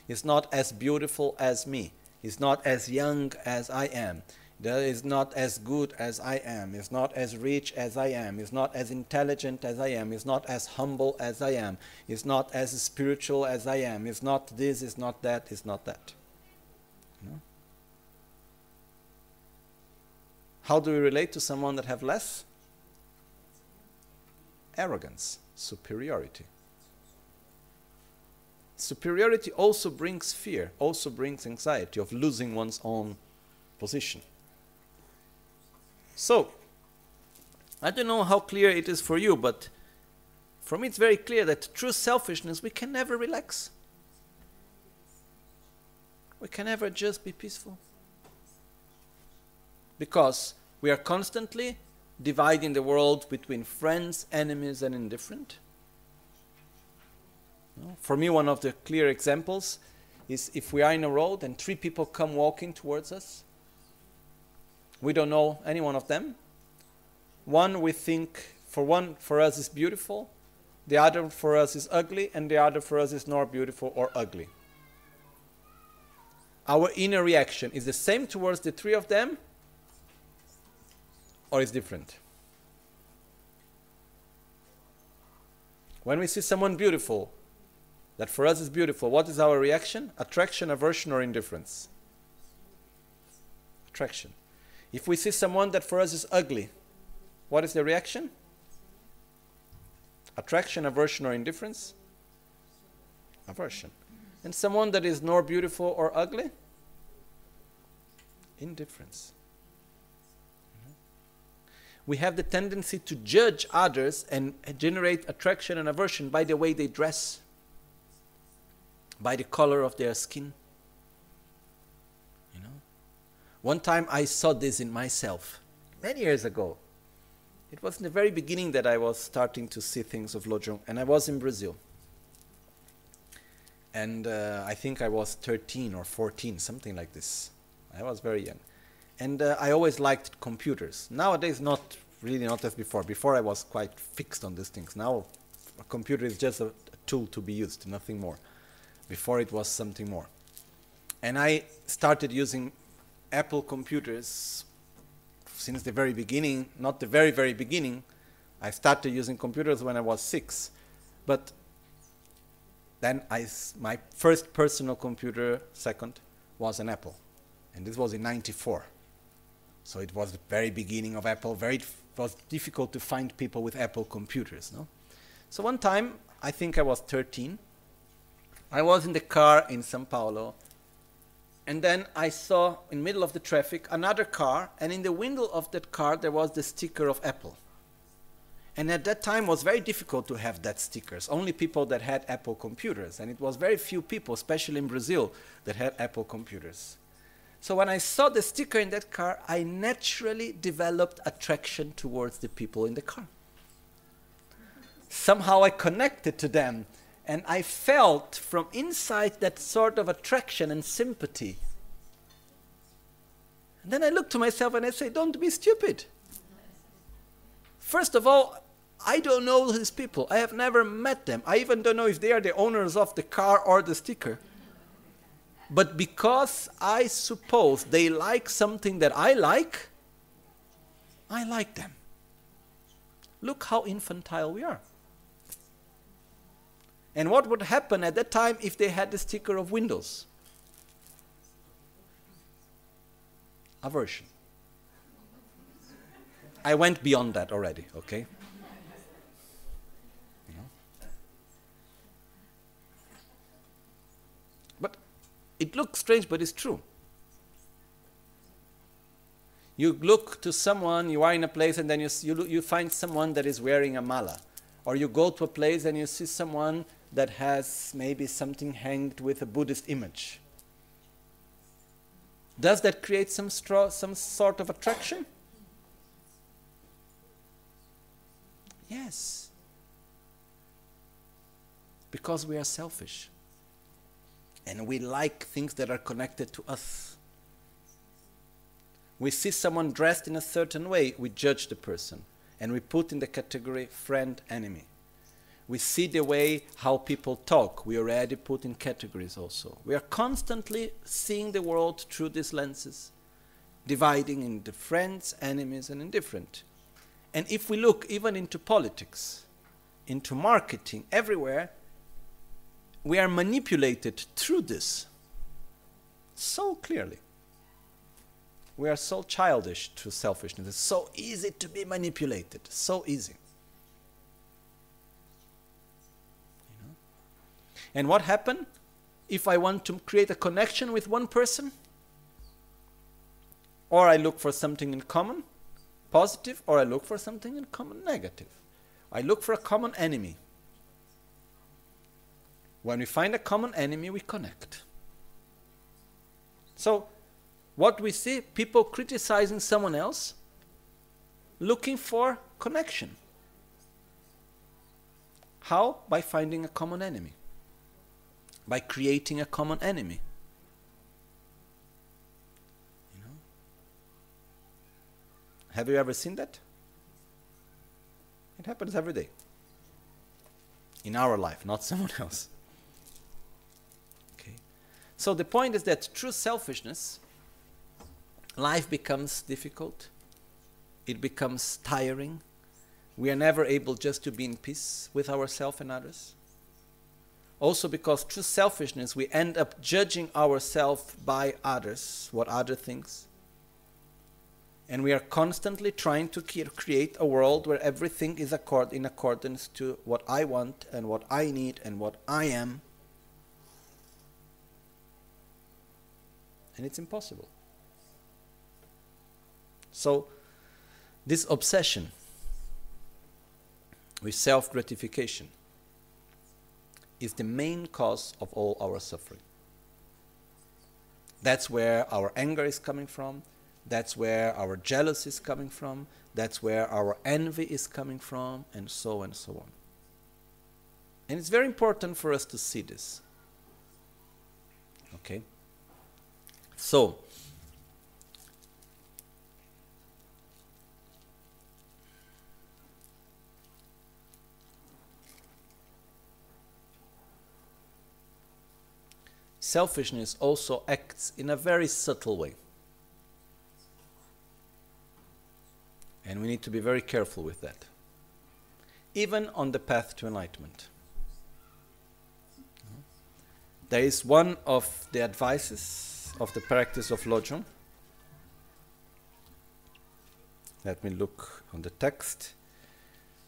is not as beautiful as me, is not as young as I am, that is not as good as I am, is not as rich as I am, is not as intelligent as I am, is not as humble as I am, is not as spiritual as I am, is not this, is not that, is not that. How do we relate to someone that have less? Arrogance, superiority. Superiority also brings fear, also brings anxiety of losing one's own position. So, I don't know how clear it is for you, but for me it's very clear that true selfishness we can never relax. We can never just be peaceful. Because we are constantly dividing the world between friends, enemies, and indifferent. For me, one of the clear examples is if we are in a road and three people come walking towards us we don't know any one of them. One we think for one for us is beautiful, the other for us is ugly, and the other for us is nor beautiful or ugly. Our inner reaction is the same towards the three of them, or is different? When we see someone beautiful, that for us is beautiful, what is our reaction? Attraction, aversion, or indifference? Attraction. If we see someone that for us is ugly, what is the reaction? Attraction, aversion, or indifference? Aversion. And someone that is nor beautiful or ugly? Indifference. We have the tendency to judge others and generate attraction and aversion by the way they dress, by the color of their skin, You know? one time I saw this in myself, many years ago. It was in the very beginning that I was starting to see things of Lojong, and I was in Brazil. And uh, I think I was 13 or 14, something like this. I was very young. And uh, I always liked computers. Nowadays, not really not as before. Before I was quite fixed on these things. Now, a computer is just a, a tool to be used, nothing more. Before it was something more. And I started using Apple computers since the very beginning, not the very, very beginning. I started using computers when I was six. But then I, my first personal computer, second, was an Apple. And this was in 94. So it was the very beginning of Apple. Very it was difficult to find people with Apple computers. No? So one time, I think I was 13, I was in the car in Sao Paulo and then I saw in middle of the traffic another car, and in the window of that car there was the sticker of Apple. And at that time was very difficult to have that stickers. Only people that had Apple computers, and it was very few people, especially in Brazil, that had Apple computers. So when I saw the sticker in that car, I naturally developed attraction towards the people in the car. Somehow I connected to them and I felt from inside that sort of attraction and sympathy. And then I look to myself and I say, Don't be stupid. First of all, I don't know these people. I have never met them. I even don't know if they are the owners of the car or the sticker. But because I suppose they like something that I like, I like them. Look how infantile we are. And what would happen at that time if they had the sticker of Windows? Aversion. I went beyond that already, okay? It looks strange, but it's true. You look to someone, you are in a place, and then you, you, you find someone that is wearing a mala. Or you go to a place and you see someone that has maybe something hanged with a Buddhist image. Does that create some, straw, some sort of attraction? Yes. Because we are selfish and we like things that are connected to us. We see someone dressed in a certain way, we judge the person, and we put in the category friend enemy. We see the way how people talk, we already put in categories also. We are constantly seeing the world through these lenses, dividing into friends, enemies, and indifferent. And if we look even into politics, into marketing, everywhere, we are manipulated through this so clearly. We are so childish to selfishness. It's so easy to be manipulated. So easy. You know? And what happened if I want to create a connection with one person? Or I look for something in common, positive, or I look for something in common, negative. I look for a common enemy. When we find a common enemy, we connect. So, what we see people criticizing someone else, looking for connection. How? By finding a common enemy, by creating a common enemy. Have you ever seen that? It happens every day. In our life, not someone else. So the point is that through selfishness, life becomes difficult, it becomes tiring. We are never able just to be in peace with ourselves and others. Also, because through selfishness, we end up judging ourselves by others, what other thinks. And we are constantly trying to create a world where everything is accord in accordance to what I want and what I need and what I am. And it's impossible. So, this obsession with self gratification is the main cause of all our suffering. That's where our anger is coming from, that's where our jealousy is coming from, that's where our envy is coming from, and so and so on. And it's very important for us to see this. Okay? So, selfishness also acts in a very subtle way. And we need to be very careful with that. Even on the path to enlightenment. There is one of the advices of the practice of Lojong. Let me look on the text,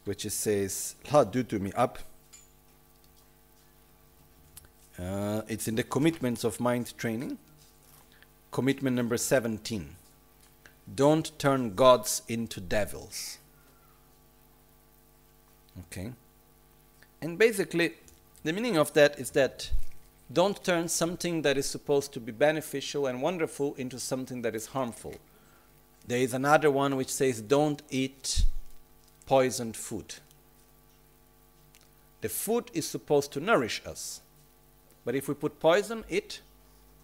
which it says, La du to me up. Uh, it's in the commitments of mind training. Commitment number 17. Don't turn gods into devils. Okay. And basically, the meaning of that is that Don't turn something that is supposed to be beneficial and wonderful into something that is harmful. There is another one which says, Don't eat poisoned food. The food is supposed to nourish us, but if we put poison, it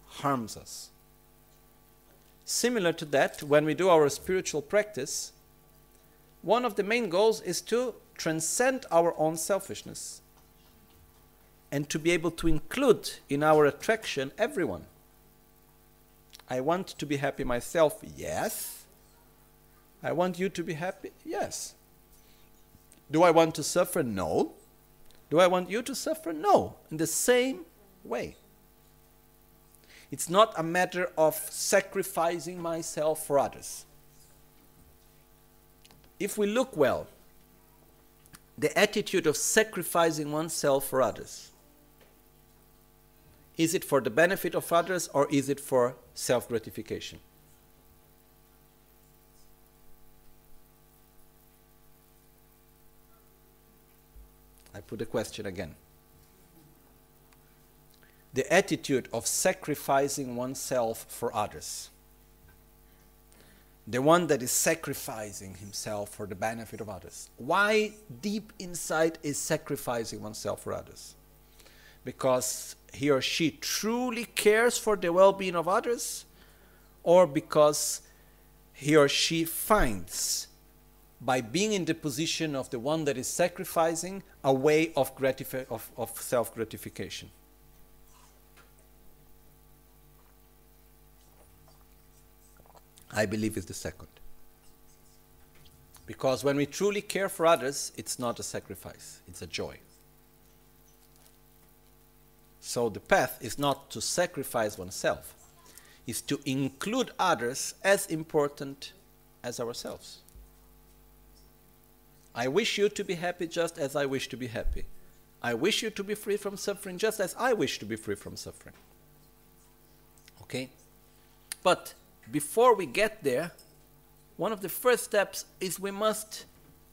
harms us. Similar to that, when we do our spiritual practice, one of the main goals is to transcend our own selfishness and to be able to include in our attraction everyone. I want to be happy myself, yes. I want you to be happy, yes. Do I want to suffer? No. Do I want you to suffer? No. In the same way. It's not a matter of sacrificing myself for others. If we look well, the attitude of sacrificing oneself for others is it for the benefit of others or is it for self gratification? I put the question again. The attitude of sacrificing oneself for others. The one that is sacrificing himself for the benefit of others. Why deep inside is sacrificing oneself for others? Because he or she truly cares for the well being of others, or because he or she finds by being in the position of the one that is sacrificing a way of, gratifi- of, of self gratification. I believe it's the second. Because when we truly care for others, it's not a sacrifice, it's a joy. So the path is not to sacrifice oneself, it's to include others as important as ourselves. I wish you to be happy just as I wish to be happy. I wish you to be free from suffering just as I wish to be free from suffering. Okay? But before we get there, one of the first steps is we must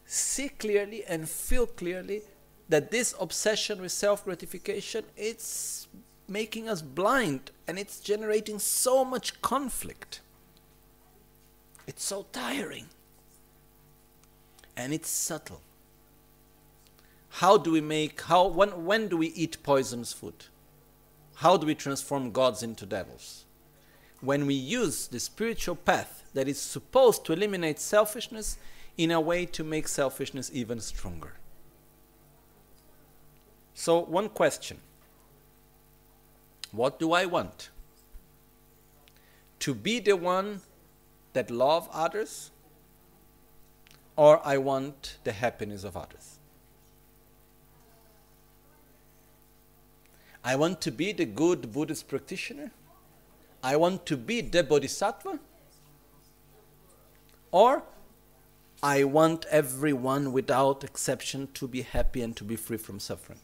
see clearly and feel clearly that this obsession with self gratification it's making us blind and it's generating so much conflict. It's so tiring and it's subtle. How do we make, how, when, when do we eat poisonous food? How do we transform gods into devils? When we use the spiritual path that is supposed to eliminate selfishness in a way to make selfishness even stronger. So, one question What do I want? To be the one that love others or I want the happiness of others. I want to be the good Buddhist practitioner. I want to be the bodhisattva. Or I want everyone without exception to be happy and to be free from suffering.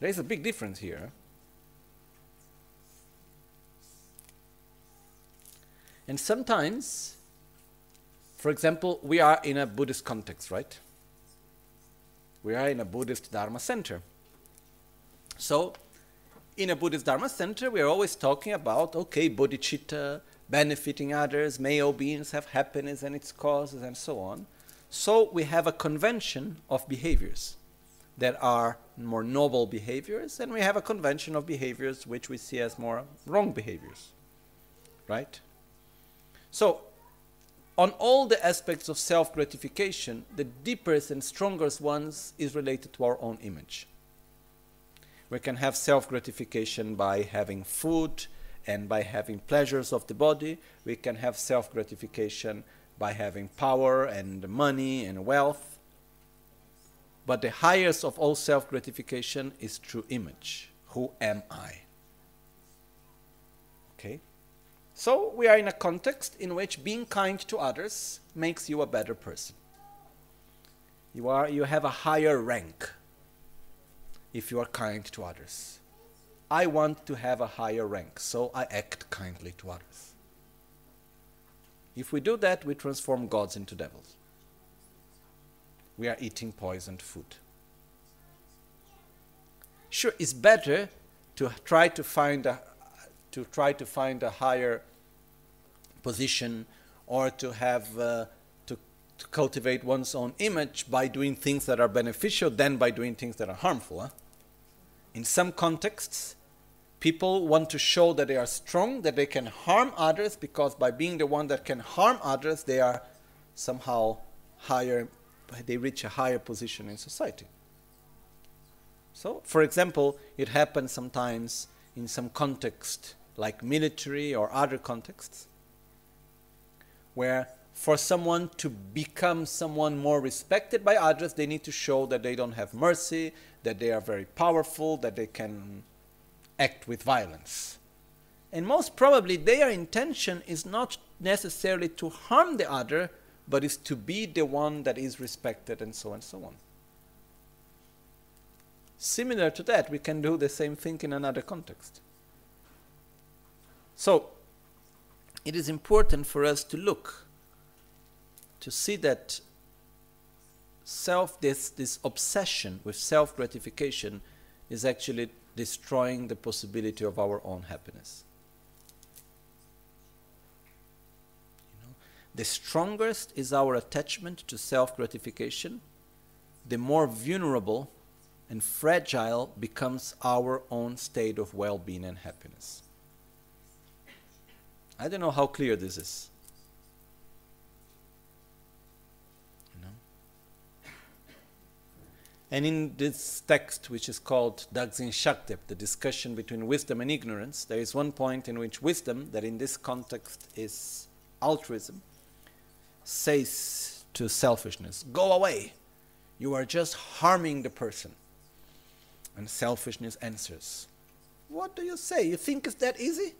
There is a big difference here. And sometimes for example, we are in a Buddhist context, right? We are in a Buddhist Dharma center. So, in a Buddhist Dharma center, we are always talking about, okay, bodhicitta, benefiting others, may all beings have happiness and its causes, and so on. So, we have a convention of behaviors that are more noble behaviors, and we have a convention of behaviors which we see as more wrong behaviors. Right? So, on all the aspects of self gratification, the deepest and strongest ones is related to our own image. We can have self gratification by having food and by having pleasures of the body. We can have self gratification by having power and money and wealth. But the highest of all self gratification is true image. Who am I? Okay? So we are in a context in which being kind to others makes you a better person. You, are, you have a higher rank if you are kind to others. I want to have a higher rank, so I act kindly to others. If we do that, we transform gods into devils. We are eating poisoned food. Sure, it's better to try to find a, to try to find a higher position or to have uh, to, to, cultivate one's own image by doing things that are beneficial than by doing things that are harmful. Huh? In some contexts, people want to show that they are strong, that they can harm others, because by being the one that can harm others, they are somehow higher, they reach a higher position in society. So, for example, it happens sometimes in some context, like military or other contexts, where for someone to become someone more respected by others, they need to show that they don't have mercy, that they are very powerful, that they can act with violence. And most probably, their intention is not necessarily to harm the other, but is to be the one that is respected, and so on and so on. Similar to that, we can do the same thing in another context. So, it is important for us to look, to see that self, this, this obsession with self gratification is actually destroying the possibility of our own happiness. You know, the strongest is our attachment to self gratification, the more vulnerable and fragile becomes our own state of well being and happiness. I don't know how clear this is. And in this text, which is called Dagzin Shaktep, the discussion between wisdom and ignorance, there is one point in which wisdom, that in this context is altruism, says to selfishness, Go away! You are just harming the person. And selfishness answers, What do you say? You think it's that easy?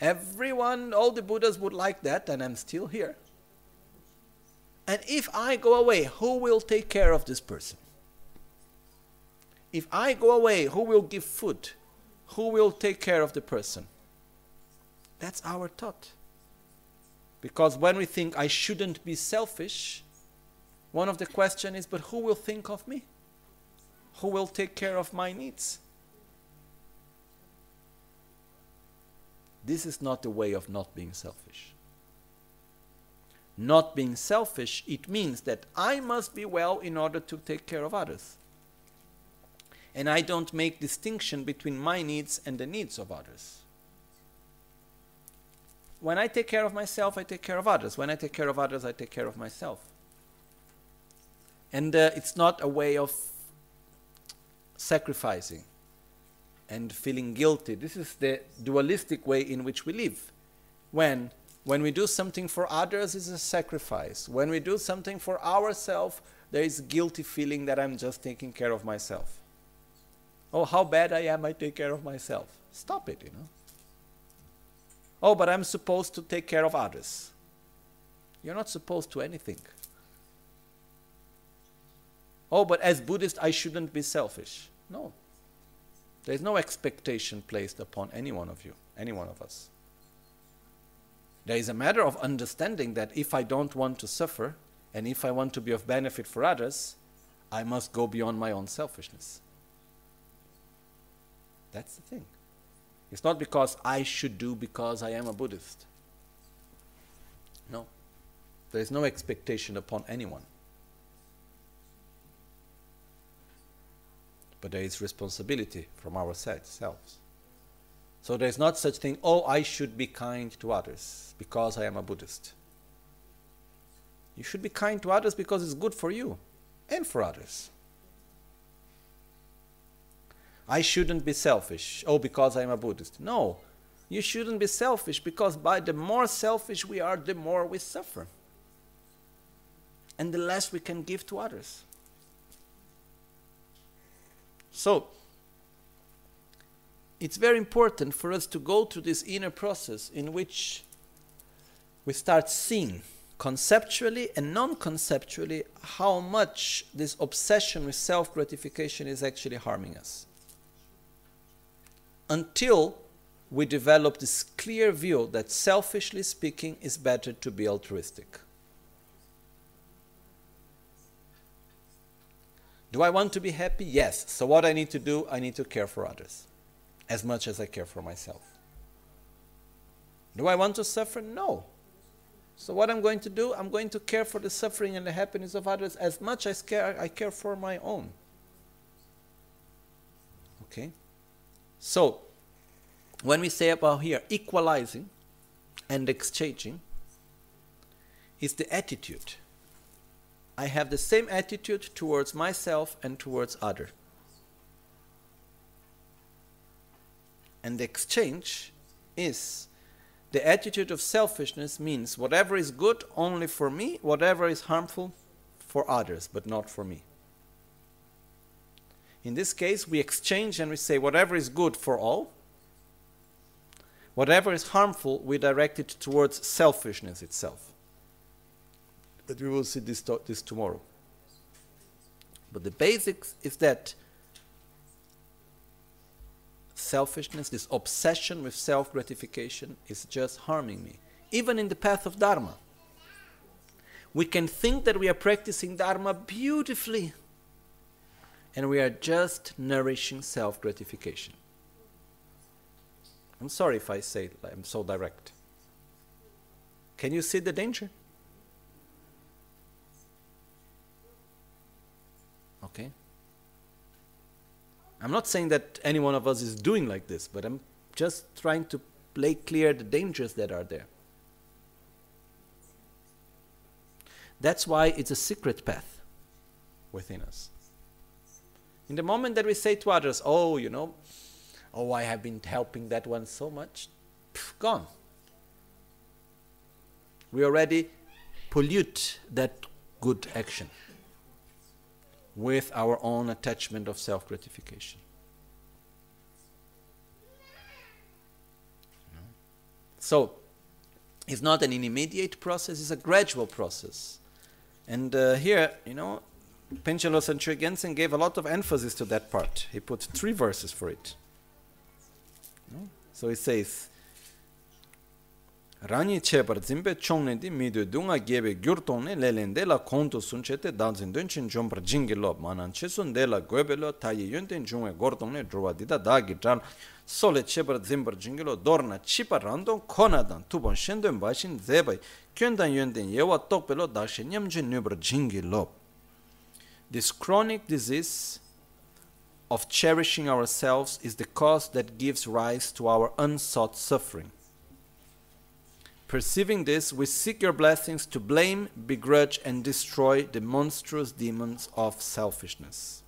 Everyone, all the Buddhas would like that, and I'm still here. And if I go away, who will take care of this person? If I go away, who will give food? Who will take care of the person? That's our thought. Because when we think I shouldn't be selfish, one of the questions is, but who will think of me? Who will take care of my needs? This is not the way of not being selfish. Not being selfish, it means that I must be well in order to take care of others. And I don't make distinction between my needs and the needs of others. When I take care of myself, I take care of others. When I take care of others, I take care of myself. And uh, it's not a way of sacrificing and feeling guilty. This is the dualistic way in which we live. When when we do something for others is a sacrifice. When we do something for ourselves, there is guilty feeling that I'm just taking care of myself. Oh, how bad I am, I take care of myself. Stop it, you know. Oh, but I'm supposed to take care of others. You're not supposed to anything. Oh, but as Buddhist, I shouldn't be selfish. No. There is no expectation placed upon any one of you, any one of us. There is a matter of understanding that if I don't want to suffer and if I want to be of benefit for others, I must go beyond my own selfishness. That's the thing. It's not because I should do because I am a Buddhist. No. There is no expectation upon anyone. but there is responsibility from ourselves. So there is not such thing, oh, I should be kind to others because I am a Buddhist. You should be kind to others because it's good for you and for others. I shouldn't be selfish, oh, because I'm a Buddhist. No, you shouldn't be selfish because by the more selfish we are, the more we suffer. And the less we can give to others. So, it's very important for us to go through this inner process in which we start seeing conceptually and non conceptually how much this obsession with self gratification is actually harming us. Until we develop this clear view that selfishly speaking is better to be altruistic. Do I want to be happy? Yes. So, what I need to do, I need to care for others as much as I care for myself. Do I want to suffer? No. So, what I'm going to do, I'm going to care for the suffering and the happiness of others as much as care, I care for my own. Okay? So, when we say about here equalizing and exchanging, is the attitude. I have the same attitude towards myself and towards other. And the exchange is the attitude of selfishness means whatever is good only for me, whatever is harmful for others, but not for me. In this case, we exchange and we say whatever is good for all, whatever is harmful, we direct it towards selfishness itself. But we will see this, to- this tomorrow. But the basics is that selfishness, this obsession with self gratification, is just harming me. Even in the path of Dharma. We can think that we are practicing Dharma beautifully, and we are just nourishing self gratification. I'm sorry if I say I'm so direct. Can you see the danger? Okay? I'm not saying that any one of us is doing like this, but I'm just trying to lay clear the dangers that are there. That's why it's a secret path within us. In the moment that we say to others, oh, you know, oh, I have been helping that one so much, pff, gone. We already pollute that good action with our own attachment of self gratification. So, it's not an immediate process, it's a gradual process. And uh, here, you know, Panchen Losang Chö gave a lot of emphasis to that part. He put three verses for it. So he says, rāñi chēpar dzīmbē chōngne di mīdō dūngā gēbē gyur tōngne lēlēn dēlā kōntō sūnche te dāngzin dōnchīn chōmpar jīngi lōb mānān chē sūn dēlā gōbē lō tāyī yōntēn chōngwē gōr tōngne drōwa dīdā dāgi dāl sōle chēpar dzīmbar jīngi lō dōrna chīpa rāndōn kōna dān tūpon shēndōn bāshīn dzēbāi kyōndan yōntēn yewa tōkbē lō dākshē nyamchē nūbar jīngi lōb This chronic disease of cherishing ourselves is the cause that gives rise to our unsought suffering. Perceiving this, we seek your blessings to blame, begrudge, and destroy the monstrous demons of selfishness.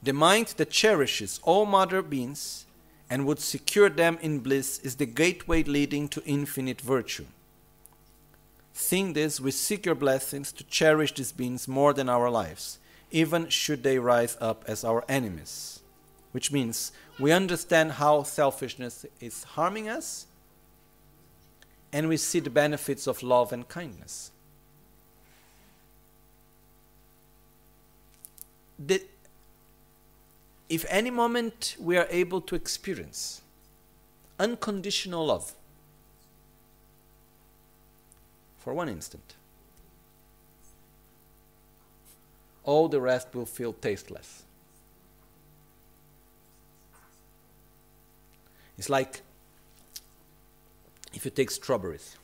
The mind that cherishes all mother beings and would secure them in bliss is the gateway leading to infinite virtue. Seeing this, we seek your blessings to cherish these beings more than our lives, even should they rise up as our enemies. Which means we understand how selfishness is harming us, and we see the benefits of love and kindness. The, if any moment we are able to experience unconditional love, for one instant. All the rest will feel tasteless. It's like if you take strawberries.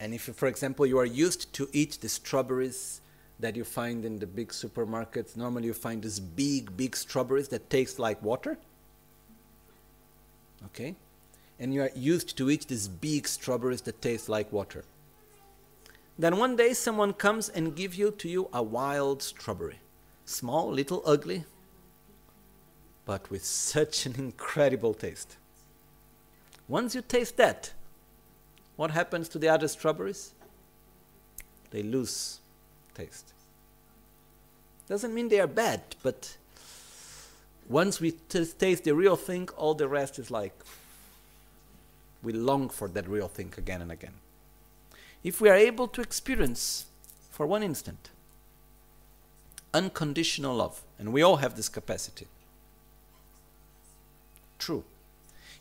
And if, you, for example, you are used to eat the strawberries that you find in the big supermarkets, normally you find these big, big strawberries that taste like water. Okay? And you are used to eat these big strawberries that taste like water. Then one day someone comes and gives you to you a wild strawberry, small, little, ugly, but with such an incredible taste. Once you taste that, what happens to the other strawberries? They lose taste. Doesn't mean they are bad, but once we t- taste the real thing, all the rest is like we long for that real thing again and again. If we are able to experience for one instant unconditional love, and we all have this capacity, true.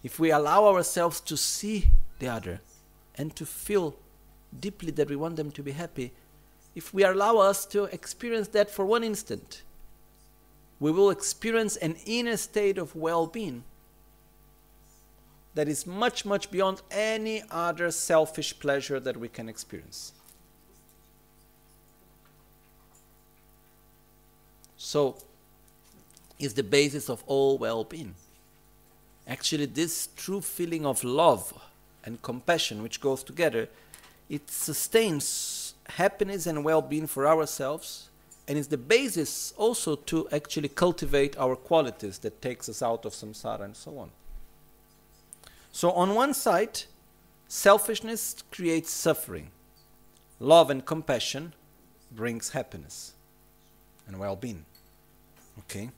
If we allow ourselves to see the other and to feel deeply that we want them to be happy, if we allow us to experience that for one instant, we will experience an inner state of well being that is much, much beyond any other selfish pleasure that we can experience. So, is the basis of all well being. Actually, this true feeling of love and compassion, which goes together, it sustains happiness and well being for ourselves and is the basis also to actually cultivate our qualities that takes us out of samsara and so on. So on one side, selfishness creates suffering. Love and compassion brings happiness and well-being. Okay?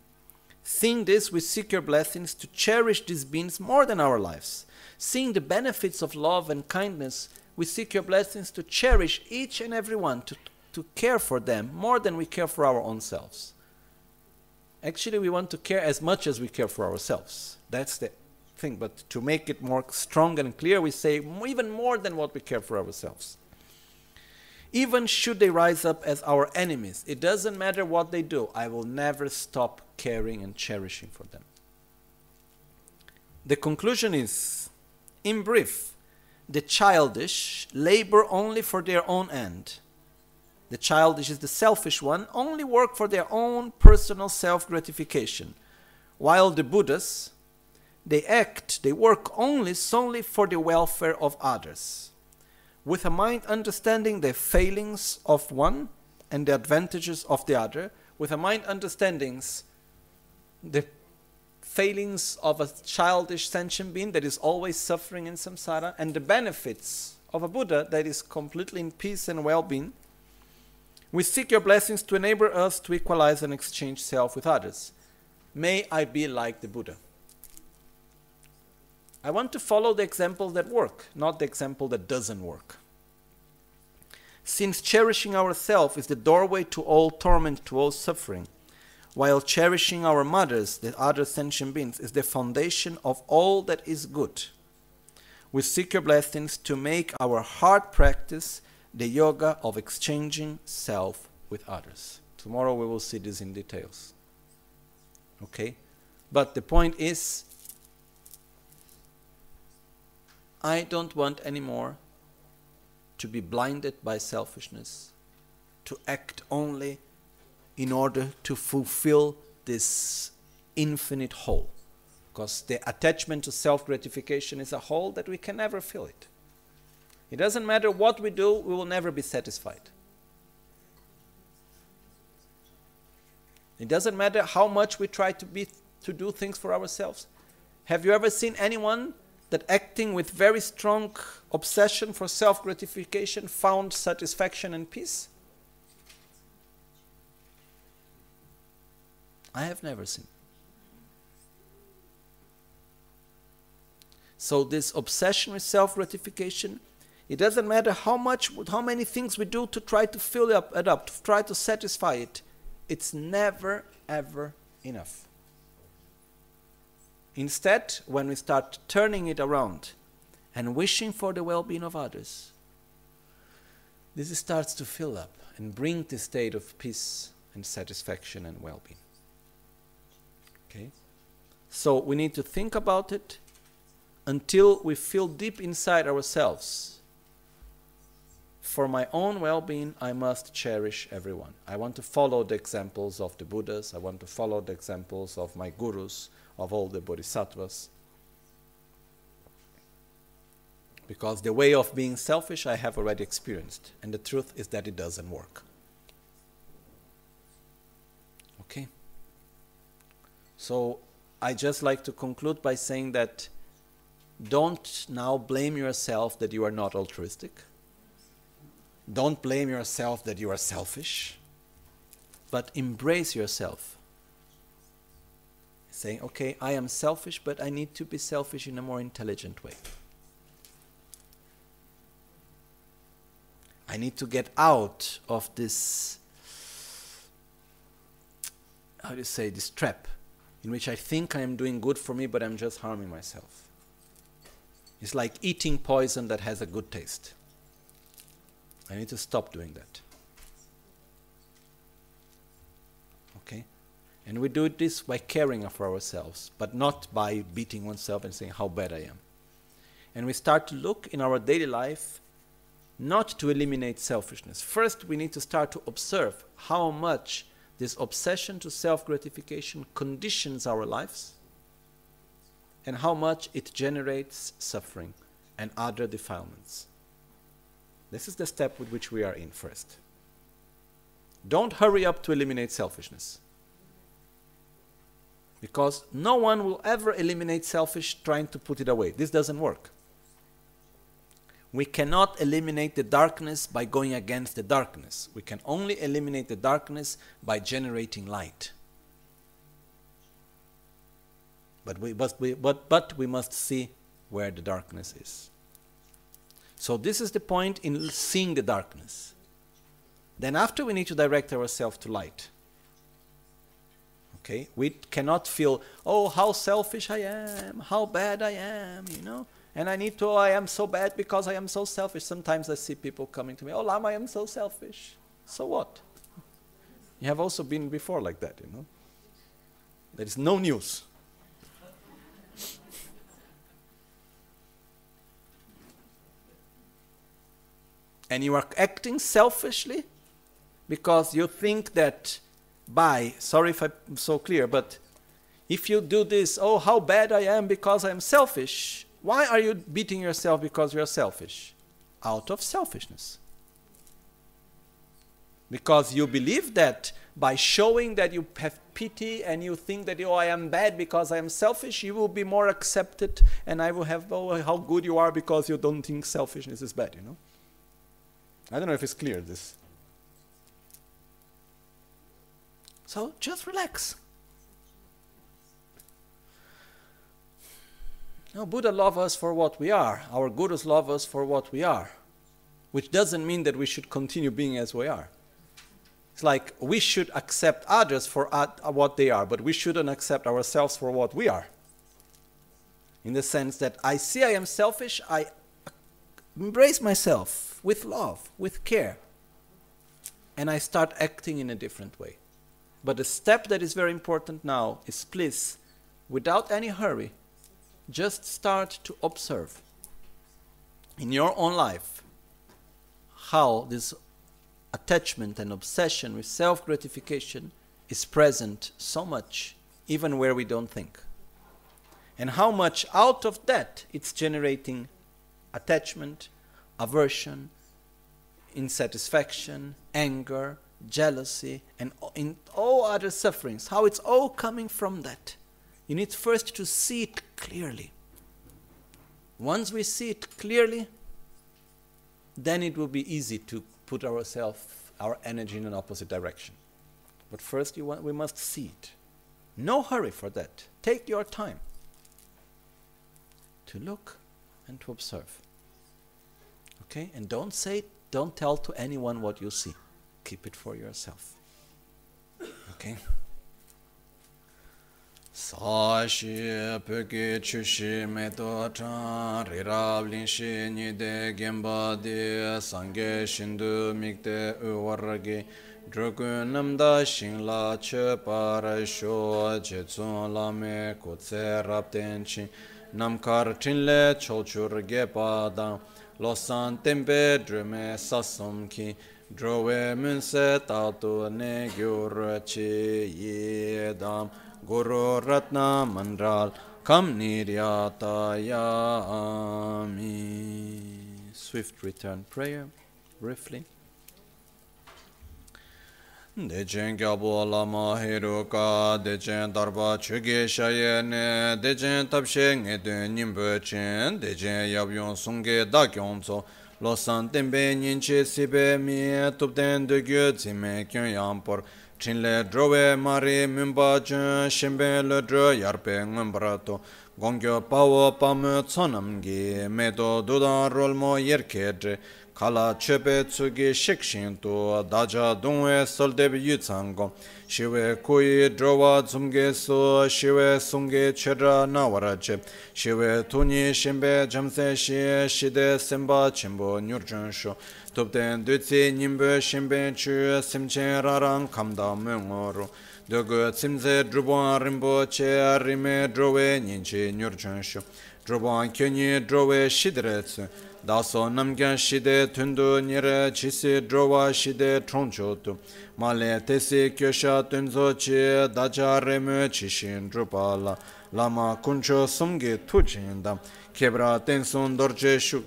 Seeing this, we seek your blessings to cherish these beings more than our lives. Seeing the benefits of love and kindness, we seek your blessings to cherish each and every one, to, to care for them more than we care for our own selves. Actually, we want to care as much as we care for ourselves. That's the thing. But to make it more strong and clear, we say even more than what we care for ourselves. Even should they rise up as our enemies, it doesn't matter what they do, I will never stop caring and cherishing for them. The conclusion is in brief, the childish labor only for their own end the childish is the selfish one, only work for their own personal self gratification, while the Buddhas, they act, they work only solely for the welfare of others, with a mind understanding the failings of one and the advantages of the other, with a mind understanding the failings of a childish sentient being that is always suffering in samsara and the benefits of a Buddha that is completely in peace and well being we seek your blessings to enable us to equalize and exchange self with others. May I be like the Buddha. I want to follow the examples that work, not the example that doesn't work. Since cherishing ourselves is the doorway to all torment, to all suffering, while cherishing our mothers, the other sentient beings, is the foundation of all that is good. We seek your blessings to make our heart practice the yoga of exchanging self with others. Tomorrow we will see this in details. Okay? But the point is, I don't want anymore to be blinded by selfishness, to act only in order to fulfill this infinite whole. Because the attachment to self gratification is a hole that we can never fill it. It doesn't matter what we do, we will never be satisfied. It doesn't matter how much we try to be to do things for ourselves. Have you ever seen anyone that acting with very strong obsession for self gratification found satisfaction and peace? I have never seen. So, this obsession with self gratification it doesn't matter how much, how many things we do to try to fill up, it up, to try to satisfy it. It's never, ever enough. Instead, when we start turning it around and wishing for the well being of others, this starts to fill up and bring the state of peace and satisfaction and well being. Okay? So we need to think about it until we feel deep inside ourselves for my own well being, I must cherish everyone. I want to follow the examples of the Buddhas, I want to follow the examples of my gurus, of all the bodhisattvas. Because the way of being selfish I have already experienced, and the truth is that it doesn't work. Okay? So I just like to conclude by saying that don't now blame yourself that you are not altruistic don't blame yourself that you are selfish, but embrace yourself. Saying, okay, I am selfish, but I need to be selfish in a more intelligent way. I need to get out of this, how do you say, this trap in which I think I am doing good for me, but I'm just harming myself. It's like eating poison that has a good taste. I need to stop doing that. Okay? And we do this by caring for ourselves, but not by beating oneself and saying how bad I am. And we start to look in our daily life not to eliminate selfishness. First, we need to start to observe how much this obsession to self gratification conditions our lives and how much it generates suffering and other defilements. This is the step with which we are in first. Don't hurry up to eliminate selfishness. Because no one will ever eliminate selfish trying to put it away. This doesn't work. We cannot eliminate the darkness by going against the darkness. We can only eliminate the darkness by generating light. But we, we, but, but we must see where the darkness is. So, this is the point in seeing the darkness. Then, after we need to direct ourselves to light. Okay? We cannot feel, oh, how selfish I am, how bad I am, you know? And I need to, oh, I am so bad because I am so selfish. Sometimes I see people coming to me, oh, Lama, I am so selfish. So what? You have also been before like that, you know? There is no news. and you are acting selfishly because you think that by, sorry if I'm so clear, but if you do this, oh, how bad I am because I'm selfish, why are you beating yourself because you're selfish? Out of selfishness. Because you believe that by showing that you have pity and you think that, oh, I am bad because I am selfish, you will be more accepted and I will have, oh, how good you are because you don't think selfishness is bad, you know? I don't know if it's clear, this. So just relax. No, Buddha loves us for what we are. Our gurus love us for what we are, which doesn't mean that we should continue being as we are. It's like we should accept others for what they are, but we shouldn't accept ourselves for what we are. In the sense that I see I am selfish, I embrace myself with love, with care, and I start acting in a different way. But the step that is very important now is please, without any hurry, just start to observe in your own life how this attachment and obsession with self gratification is present so much, even where we don't think. And how much out of that it's generating attachment, aversion, insatisfaction, anger, jealousy, and in all other sufferings. How it's all coming from that. You need first to see it clearly. Once we see it clearly, then it will be easy to put ourselves, our energy in an opposite direction. But first, want, we must see it. No hurry for that. Take your time to look and to observe. Okay? And don't say, don't tell to anyone what you see keep it for yourself. Okay? Sashi shi peke chu shi me to chan ri rab shi ni de gen ba de sang ge shin mik de u war ge drugu nam da shin la che pa ra sho che tsun la me ko tse rab ten chi nam kar chin le ge pa da lo tempe dru me sa som ki drowe munse tatu ne gyur chi yedam. Guru ratna mandral kam niryata yami. Swift return prayer briefly. Dechen gyabo lama hiru ka, dechen darba chuge shaye ne, dechen tabshe nge de nimbo chen, dechen yab sungge da losan tenpe nyinche sipe miye tupten degyo zime kyun yampor chinle drowe mari mimba chun shimbe le dro yarpe ngumbarato gongyo pawo pamu tsonamgi meto dudan rolmo yerkedre kala chepe tsugi shikshin tu daja dungwe soldeb yutsangom shiwe kuyi drowa tsumge su, shiwe sungi chedra na warache, shiwe tuni shimbe jamse shi, shide simba chimbo nyurchun shu, tupten dutsi nyimbe shimbe chu, simchen rarang kamda mungoru, dogo tsimze drubwan rimbo che, rime drowe nyinchi nyurchun shu, drubwan kyunyi drowe shidretsu, 다소 남견 시대 튼도 니레 치세 드로와 시대 총초도 말레 테세 교샤 튼조치 다자레메 치신 드로발라 라마 군초 숨게 투진다 케브라 텐손 더제슈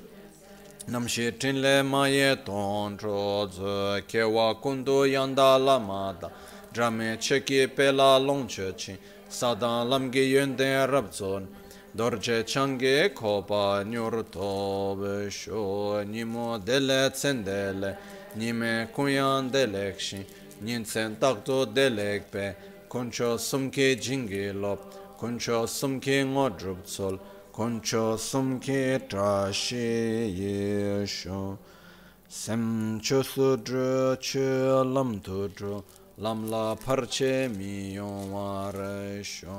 남시 튼레 마예 톤트로즈 케와 군도 양다 라마다 드라메 체키 펠라 롱체치 사다 람게 연데 랍존 dorje change kopa nyur tobe sho nimo dele tsendele nime kunyan delekshi ninsen takto delekpe koncho sumke jingi lop koncho sumke ngodrup tsol koncho sumke trashi yesho sem chu sudru chu lam tu tudru lam la parche re warasho